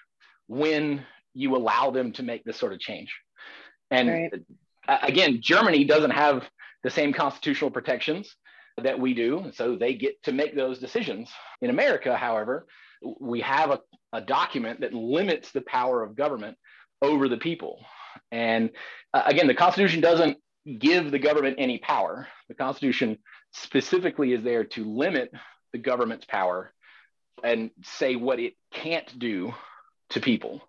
when you allow them to make this sort of change. And right. again, Germany doesn't have the same constitutional protections that we do, so they get to make those decisions. In America, however, we have a, a document that limits the power of government over the people. And uh, again, the Constitution doesn't give the government any power. The Constitution specifically is there to limit the government's power and say what it can't do to people.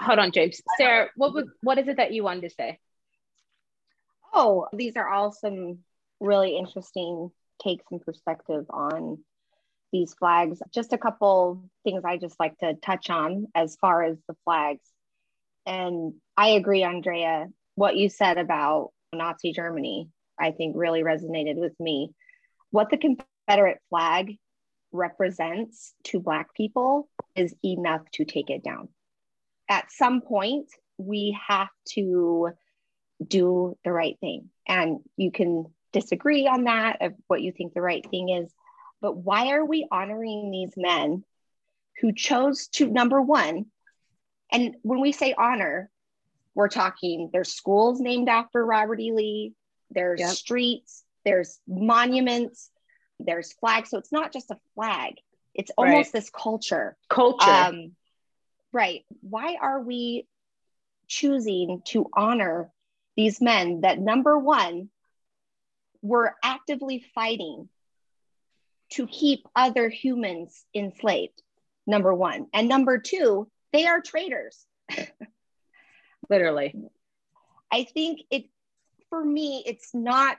Hold on, James. Sarah, what was what is it that you wanted to say? Oh, these are all some really interesting takes and perspective on these flags. Just a couple things I just like to touch on as far as the flags. And I agree, Andrea, what you said about Nazi Germany, I think really resonated with me. What the Confederate flag represents to Black people is enough to take it down. At some point, we have to do the right thing. And you can disagree on that of what you think the right thing is. But why are we honoring these men who chose to, number one, and when we say honor, we're talking there's schools named after Robert E. Lee, there's yep. streets, there's monuments, there's flags. So it's not just a flag, it's almost right. this culture. Culture. Um, right. Why are we choosing to honor these men that number one were actively fighting to keep other humans enslaved, number one. And number two, they are traitors. <laughs> Literally. I think it, for me, it's not,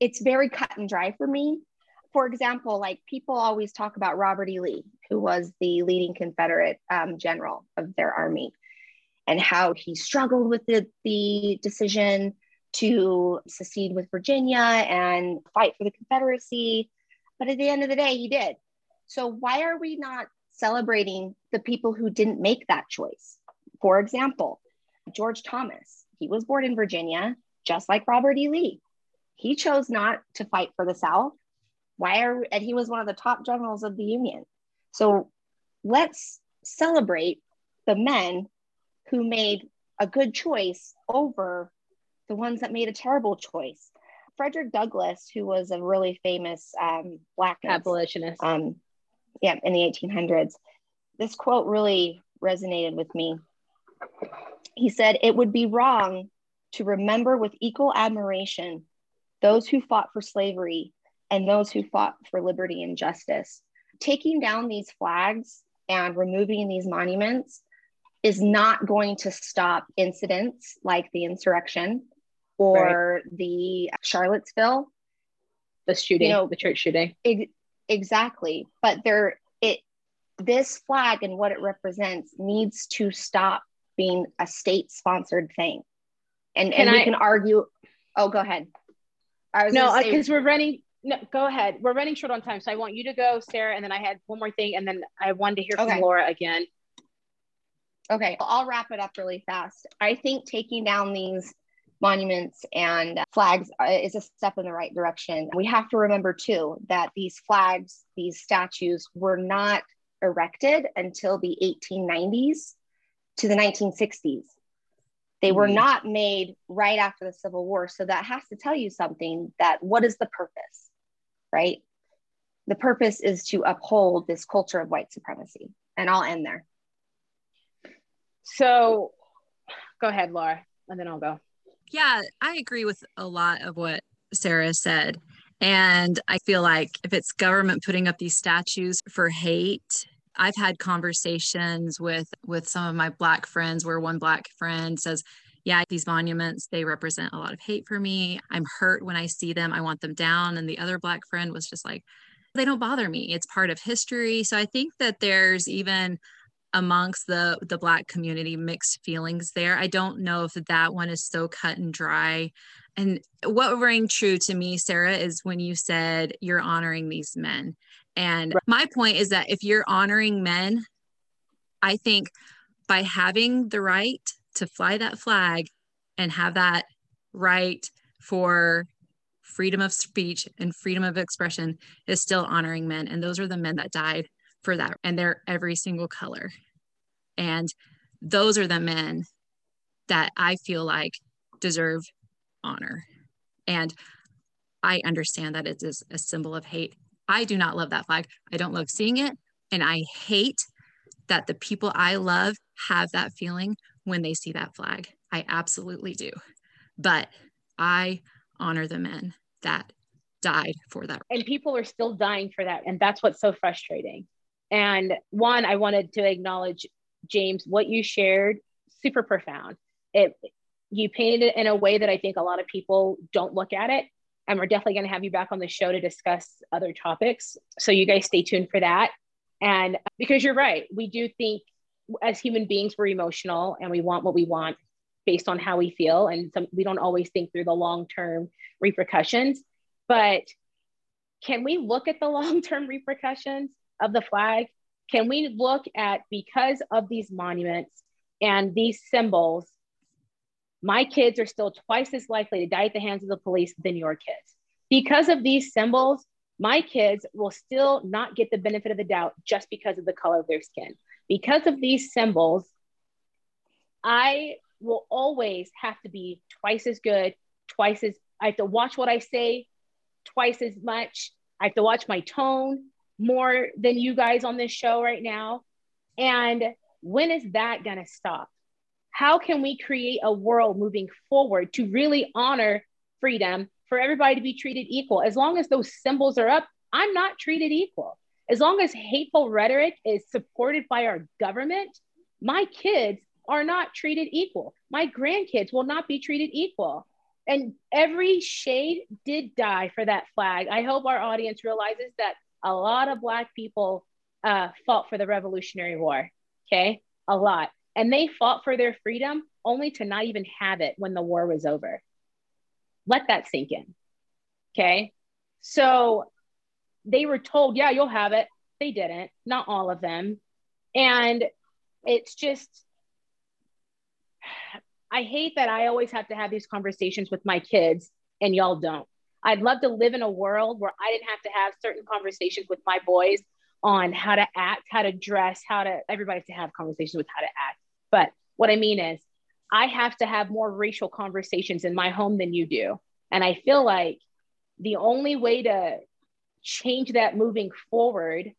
it's very cut and dry for me. For example, like people always talk about Robert E. Lee, who was the leading Confederate um, general of their army, and how he struggled with the, the decision to secede with Virginia and fight for the Confederacy. But at the end of the day, he did. So why are we not celebrating the people who didn't make that choice? For example, George Thomas, he was born in Virginia, just like Robert E. Lee. He chose not to fight for the South. Why are and he was one of the top generals of the Union. So let's celebrate the men who made a good choice over the ones that made a terrible choice. Frederick Douglass, who was a really famous um, black abolitionist, um, yeah, in the 1800s, this quote really resonated with me. He said, It would be wrong to remember with equal admiration those who fought for slavery and those who fought for liberty and justice. Taking down these flags and removing these monuments is not going to stop incidents like the insurrection or right. the Charlottesville, the shooting, you know, the church shooting. Ex- exactly, but there it this flag and what it represents needs to stop being a state sponsored thing. And can and we I, can argue. Oh, go ahead. I was no, because we're running. No, go ahead. We're running short on time, so I want you to go, Sarah, and then I had one more thing, and then I wanted to hear okay. from Laura again. Okay, I'll wrap it up really fast. I think taking down these monuments and flags uh, is a step in the right direction. We have to remember too that these flags, these statues were not erected until the 1890s to the 1960s. They were mm-hmm. not made right after the Civil War. So that has to tell you something that what is the purpose, right? The purpose is to uphold this culture of white supremacy. And I'll end there. So go ahead, Laura, and then I'll go. Yeah, I agree with a lot of what Sarah said. And I feel like if it's government putting up these statues for hate, I've had conversations with with some of my black friends where one black friend says, "Yeah, these monuments, they represent a lot of hate for me. I'm hurt when I see them. I want them down." And the other black friend was just like, "They don't bother me. It's part of history." So I think that there's even amongst the the black community mixed feelings there. I don't know if that one is so cut and dry. And what rang true to me sarah is when you said you're honoring these men. And right. my point is that if you're honoring men i think by having the right to fly that flag and have that right for freedom of speech and freedom of expression is still honoring men. And those are the men that died for that and they're every single color and those are the men that I feel like deserve honor. And I understand that it is a symbol of hate. I do not love that flag. I don't love seeing it. And I hate that the people I love have that feeling when they see that flag. I absolutely do. But I honor the men that died for that. And people are still dying for that. And that's what's so frustrating. And one, I wanted to acknowledge James, what you shared, super profound. It you painted it in a way that I think a lot of people don't look at it. And we're definitely going to have you back on the show to discuss other topics. So you guys stay tuned for that. And because you're right, we do think as human beings, we're emotional and we want what we want based on how we feel. And some, we don't always think through the long term repercussions. But can we look at the <laughs> long term repercussions of the flag can we look at because of these monuments and these symbols, my kids are still twice as likely to die at the hands of the police than your kids. Because of these symbols, my kids will still not get the benefit of the doubt just because of the color of their skin. Because of these symbols, I will always have to be twice as good, twice as I have to watch what I say twice as much. I have to watch my tone more than you guys on this show right now. And when is that going to stop? How can we create a world moving forward to really honor freedom for everybody to be treated equal. As long as those symbols are up, I'm not treated equal. As long as hateful rhetoric is supported by our government, my kids are not treated equal. My grandkids will not be treated equal. And every shade did die for that flag. I hope our audience realizes that a lot of Black people uh, fought for the Revolutionary War. Okay. A lot. And they fought for their freedom only to not even have it when the war was over. Let that sink in. Okay. So they were told, yeah, you'll have it. They didn't, not all of them. And it's just, I hate that I always have to have these conversations with my kids and y'all don't. I'd love to live in a world where I didn't have to have certain conversations with my boys on how to act, how to dress, how to, everybody to have conversations with how to act. But what I mean is, I have to have more racial conversations in my home than you do. And I feel like the only way to change that moving forward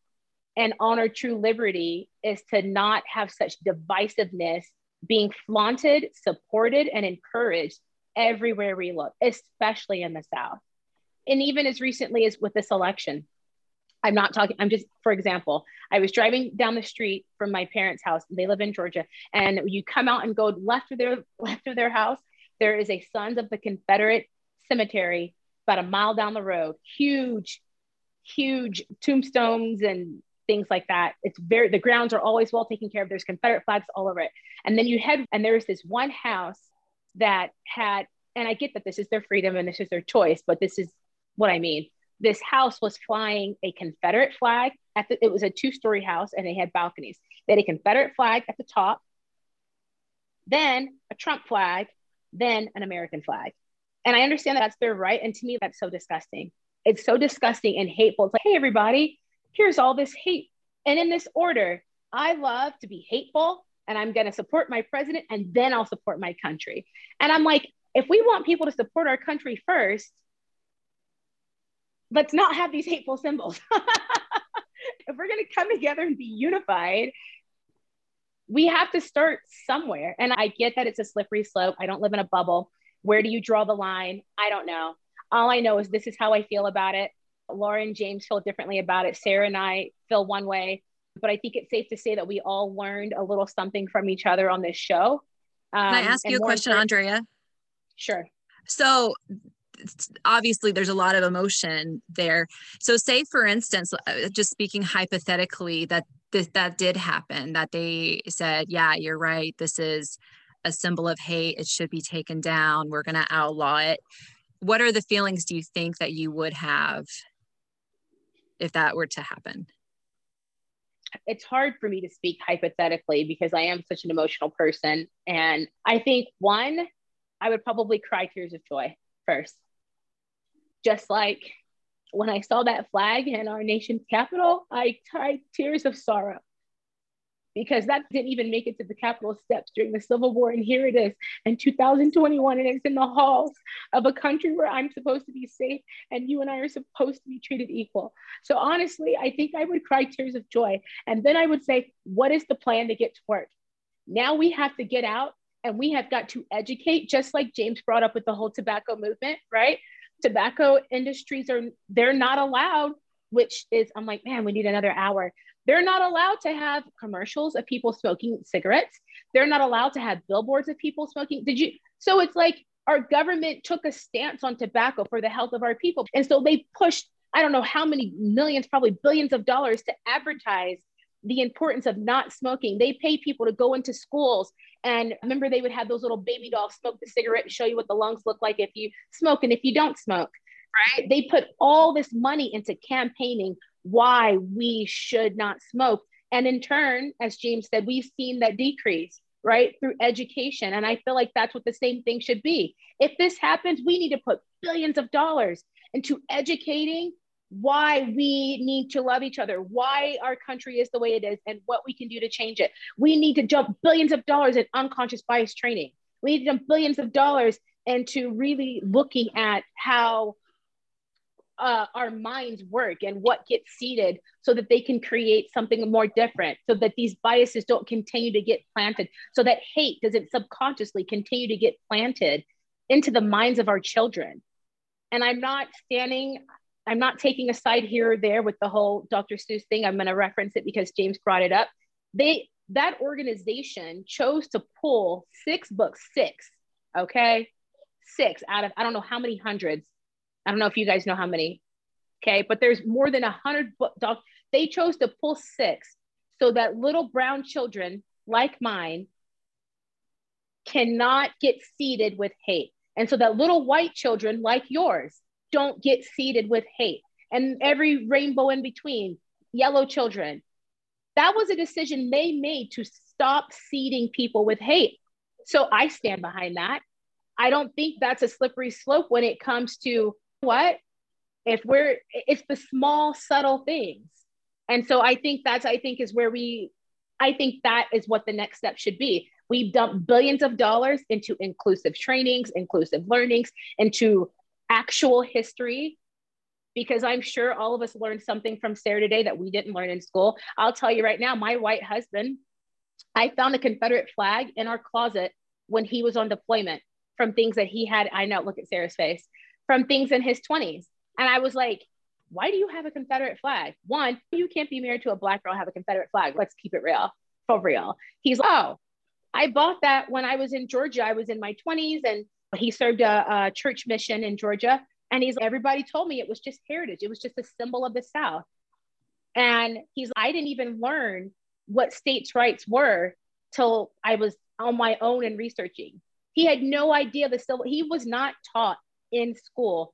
and honor true liberty is to not have such divisiveness being flaunted, supported, and encouraged everywhere we look, especially in the South. And even as recently as with this election, I'm not talking, I'm just, for example, I was driving down the street from my parents' house. They live in Georgia. And you come out and go left of their left of their house, there is a Sons of the Confederate cemetery about a mile down the road. Huge, huge tombstones and things like that. It's very the grounds are always well taken care of. There's Confederate flags all over it. And then you head and there's this one house that had, and I get that this is their freedom and this is their choice, but this is what I mean. This house was flying a Confederate flag at the, it was a two-story house and they had balconies. They had a Confederate flag at the top, then a Trump flag, then an American flag. And I understand that that's their right. And to me, that's so disgusting. It's so disgusting and hateful. It's like, hey, everybody, here's all this hate. And in this order, I love to be hateful and I'm going to support my president and then I'll support my country. And I'm like, if we want people to support our country first, let's not have these hateful symbols. <laughs> if we're going to come together and be unified, we have to start somewhere. And I get that it's a slippery slope. I don't live in a bubble. Where do you draw the line? I don't know. All I know is this is how I feel about it. Laura and James feel differently about it. Sarah and I feel one way, but I think it's safe to say that we all learned a little something from each other on this show. Um, Can I um, ask you a question, Andrea? Sure. So obviously there's a lot of emotion there. So say for instance, uh, just speaking hypothetically that th- that did happen, that they said, yeah, you're right. This is a symbol of hate. It should be taken down. We're going to outlaw it. What are the feelings do you think that you would have if that were to happen? It's hard for me to speak hypothetically because I am such an emotional person. And I think one, I would probably cry tears of joy first. Just like when I saw that flag in our nation's capital, I cried tears of sorrow because that didn't even make it to the Capitol steps during the Civil War. And here it is in 2021, and it's in the halls of a country where I'm supposed to be safe and you and I are supposed to be treated equal. So honestly, I think I would cry tears of joy. And then I would say, what is the plan to get to work? Now we have to get out and we have got to educate, just like James brought up with the whole tobacco movement, right? Tobacco industries are, they're not allowed which is I'm like, man, we need another hour. They're not allowed to have commercials of people smoking cigarettes. They're not allowed to have billboards of people smoking. Did you? So it's like our government took a stance on tobacco for the health of our people. And so they pushed, I don't know how many millions, probably billions of dollars to advertise the importance of not smoking. They pay people to go into schools. And remember, they would have those little baby dolls smoke the cigarette and show you what the lungs look like if you smoke and if you don't smoke, right? They put all this money into campaigning why we should not smoke. And in turn, as James said, we've seen that decrease, right, through education. And I feel like that's what the same thing should be. If this happens, we need to put billions of dollars into educating why we need to love each other, why our country is the way it is, and what we can do to change it. We need to jump billions of dollars in unconscious bias training. We need to jump billions of dollars into really looking at how uh, our minds work and what gets seeded so that they can create something more different so that these biases don't continue to get planted so that hate doesn't subconsciously continue to get planted into the minds of our children and I'm not standing, I'm not taking a side here or there with the whole Dr. Seuss thing. I'm going to reference it because James brought it up. They that organization chose to pull six books, six, okay, six out of I don't know how many hundreds. I don't know if you guys know how many, okay, but there's more than a hundred book. They chose to pull six so that little brown children like mine cannot get seeded with hate. And so that little white children like yours don't get seeded with hate. And every rainbow in between, yellow children. That was a decision they made to stop seeding people with hate. So I stand behind that. I don't think that's a slippery slope when it comes to what? If we're, it's the small, subtle things. And so I think that's, I think is where we, I think that is what the next step should be. We've dumped billions of dollars into inclusive trainings, inclusive learnings, into actual history, because I'm sure all of us learned something from Sarah today that we didn't learn in school. I'll tell you right now, my white husband, I found a Confederate flag in our closet when he was on deployment from things that he had. I know, look at Sarah's face, from things in his 20s. And I was like, why do you have a Confederate flag? One, you can't be married to a black girl, have a Confederate flag. Let's keep it real, for real. He's, oh, I bought that when I was in Georgia. I was in my 20s and he served a, a church mission in Georgia. And he's, everybody told me it was just heritage. It was just a symbol of the South. And he's, I didn't even learn what states' rights were till I was on my own and researching. He had no idea the civil, he was not taught in school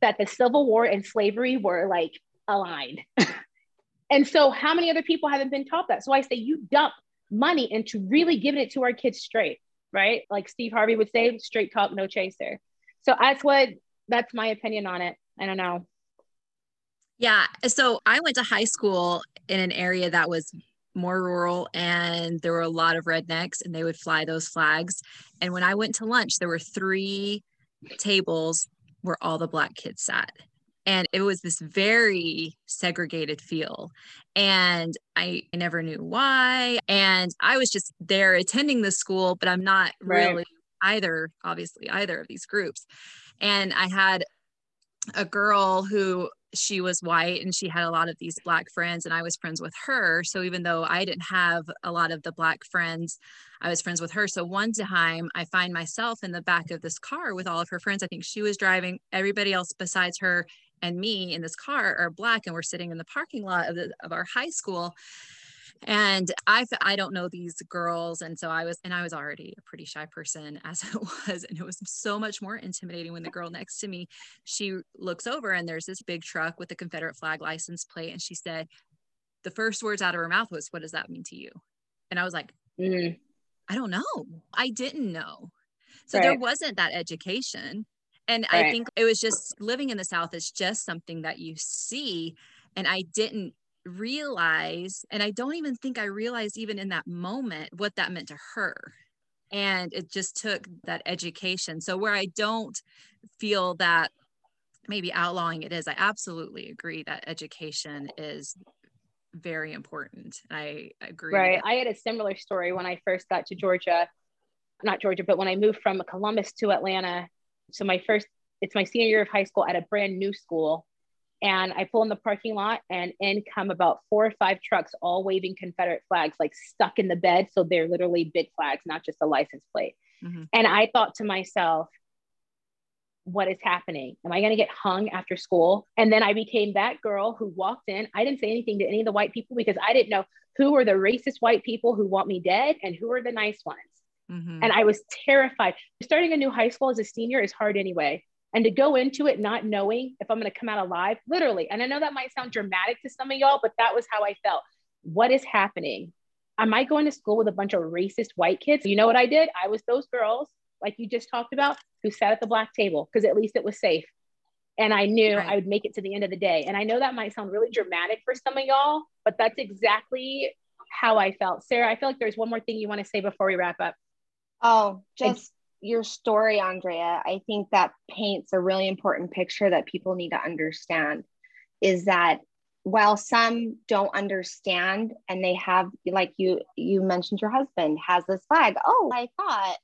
that the Civil War and slavery were like aligned. <laughs> and so, how many other people haven't been taught that? So, I say you dump money into really giving it to our kids straight, right? Like Steve Harvey would say, straight talk, no chaser. So, that's what that's my opinion on it. I don't know. Yeah. So, I went to high school in an area that was more rural and there were a lot of rednecks and they would fly those flags. And when I went to lunch, there were three tables where all the black kids sat and it was this very segregated feel and I, I never knew why and i was just there attending the school but i'm not right. really either obviously either of these groups and i had a girl who she was white and she had a lot of these black friends and I was friends with her. So even though I didn't have a lot of the black friends, I was friends with her. So one time I find myself in the back of this car with all of her friends. I think she was driving, everybody else besides her and me in this car are black and we're sitting in the parking lot of, the, of our high school. And i i don't know these girls. And so i was and i was already a pretty shy person <laughs> as it was. And it was so much more intimidating when the girl next to me she looks over and there's this big truck with the confederate flag license plate. And she said the first words out of her mouth was what does that mean to you and i was like mm. i don't know. I didn't know. So right. there wasn't that education and right. i think it was just living in the south is just something that you see and i didn't realize, and I don't even think I realized even in that moment what that meant to her. And it just took that education. So, where I don't feel that maybe outlawing it is, I absolutely agree that education is very important. I agree. Right. I had a similar story when I first got to Georgia, not Georgia, but when I moved from Columbus to Atlanta. So, my first, it's my senior year of high school at a brand new school. And I pull in the parking lot, and in come about four or five trucks, all waving Confederate flags, like stuck in the bed. So they're literally big flags, not just a license plate. Mm-hmm. And I thought to myself, what is happening? Am I going to get hung after school? And then I became that girl who walked in. I didn't say anything to any of the white people because I didn't know who were the racist white people who want me dead and who are the nice ones. Mm-hmm. And I was terrified. Starting a new high school as a senior is hard anyway and to go into it not knowing if I'm going to come out alive, literally. And I know that might sound dramatic to some of y'all, but that was how I felt. What is happening? Am I going to school with a bunch of racist white kids? You know what I did? I was those girls, like you just talked about, who sat at the black table because at least it was safe. And I knew right. I would make it to the end of the day. And I know that might sound really dramatic for some of y'all, but that's exactly how I felt. Sarah, I feel like there's one more thing you want to say before we wrap up. Oh, just your story, Andrea, I think that paints a really important picture that people need to understand is that while some don't understand and they have like you you mentioned your husband has this flag oh i thought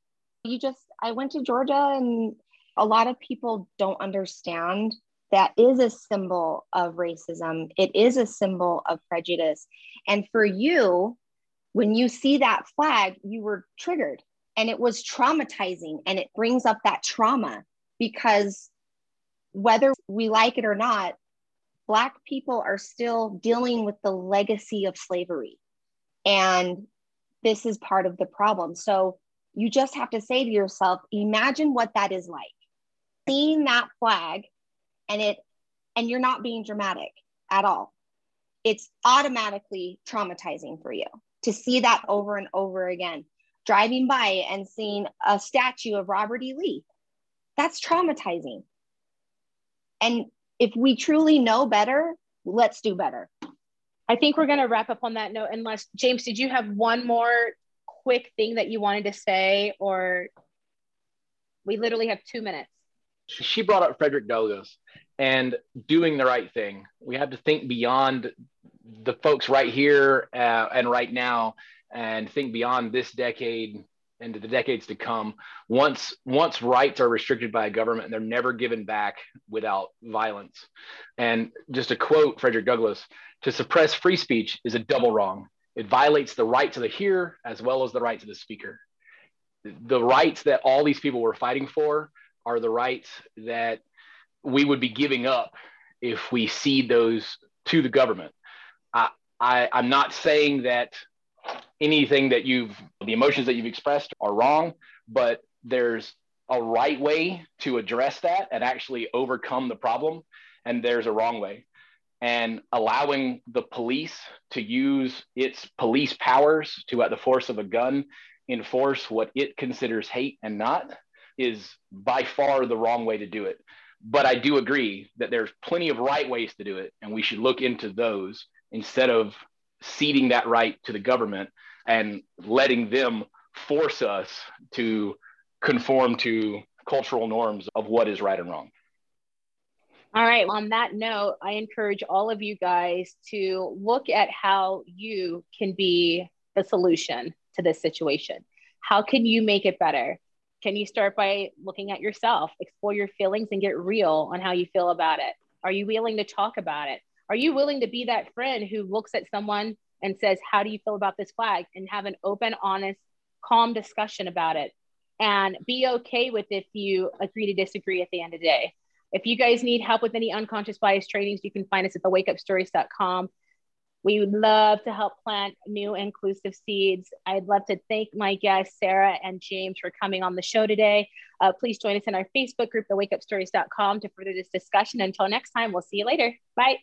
you just i went to georgia and A lot of people don't understand that is a symbol of racism. It is a symbol of prejudice. And for you, when you see that flag, you were triggered and it was traumatizing and it brings up that trauma because whether we like it or not, Black people are still dealing with the legacy of slavery. And this is part of the problem. So you just have to say to yourself, imagine what that is like. Seeing that flag and it, and you're not being dramatic at all. It's automatically traumatizing for you to see that over and over again. Driving by and seeing a statue of Robert E. Lee, that's traumatizing. And if we truly know better, let's do better. I think we're going to wrap up on that note. Unless, James, did you have one more quick thing that you wanted to say, or we literally have two minutes? She brought up Frederick Douglass and doing the right thing. We have to think beyond the folks right here uh, and right now and think beyond this decade into the decades to come once once rights are restricted by a government they're never given back without violence. And just a quote frederick douglass to suppress free speech is a double wrong. It violates the right to the hearer as well as the right to the speaker. The rights that all these people were fighting for are the rights that we would be giving up if we cede those to the government. I, I, I'm not saying that anything that you've, the emotions that you've expressed are wrong, but there's a right way to address that and actually overcome the problem. And there's a wrong way. And allowing the police to use its police powers to, at the force of a gun, enforce what it considers hate and not is by far the wrong way to do it. But I do agree that there's plenty of right ways to do it, and we should look into those instead of ceding that right to the government and letting them force us to conform to cultural norms of what is right and wrong. All right. On that note, I encourage all of you guys to look at how you can be the solution to this situation. How can you make it better? Can you start by looking at yourself, explore your feelings, and get real on how you feel about it? Are you willing to talk about it? Are you willing to be that friend who looks at someone and says, How do you feel about this flag? and have an open, honest, calm discussion about it? And be okay with if you agree to disagree at the end of the day. If you guys need help with any unconscious bias trainings, you can find us at thewakeupstories.com. We would love to help plant new inclusive seeds. I'd love to thank my guests, Sarah and James, for coming on the show today. Uh, please join us in our Facebook group, thewakeupstories.com, to further this discussion. Until next time, we'll see you later. Bye.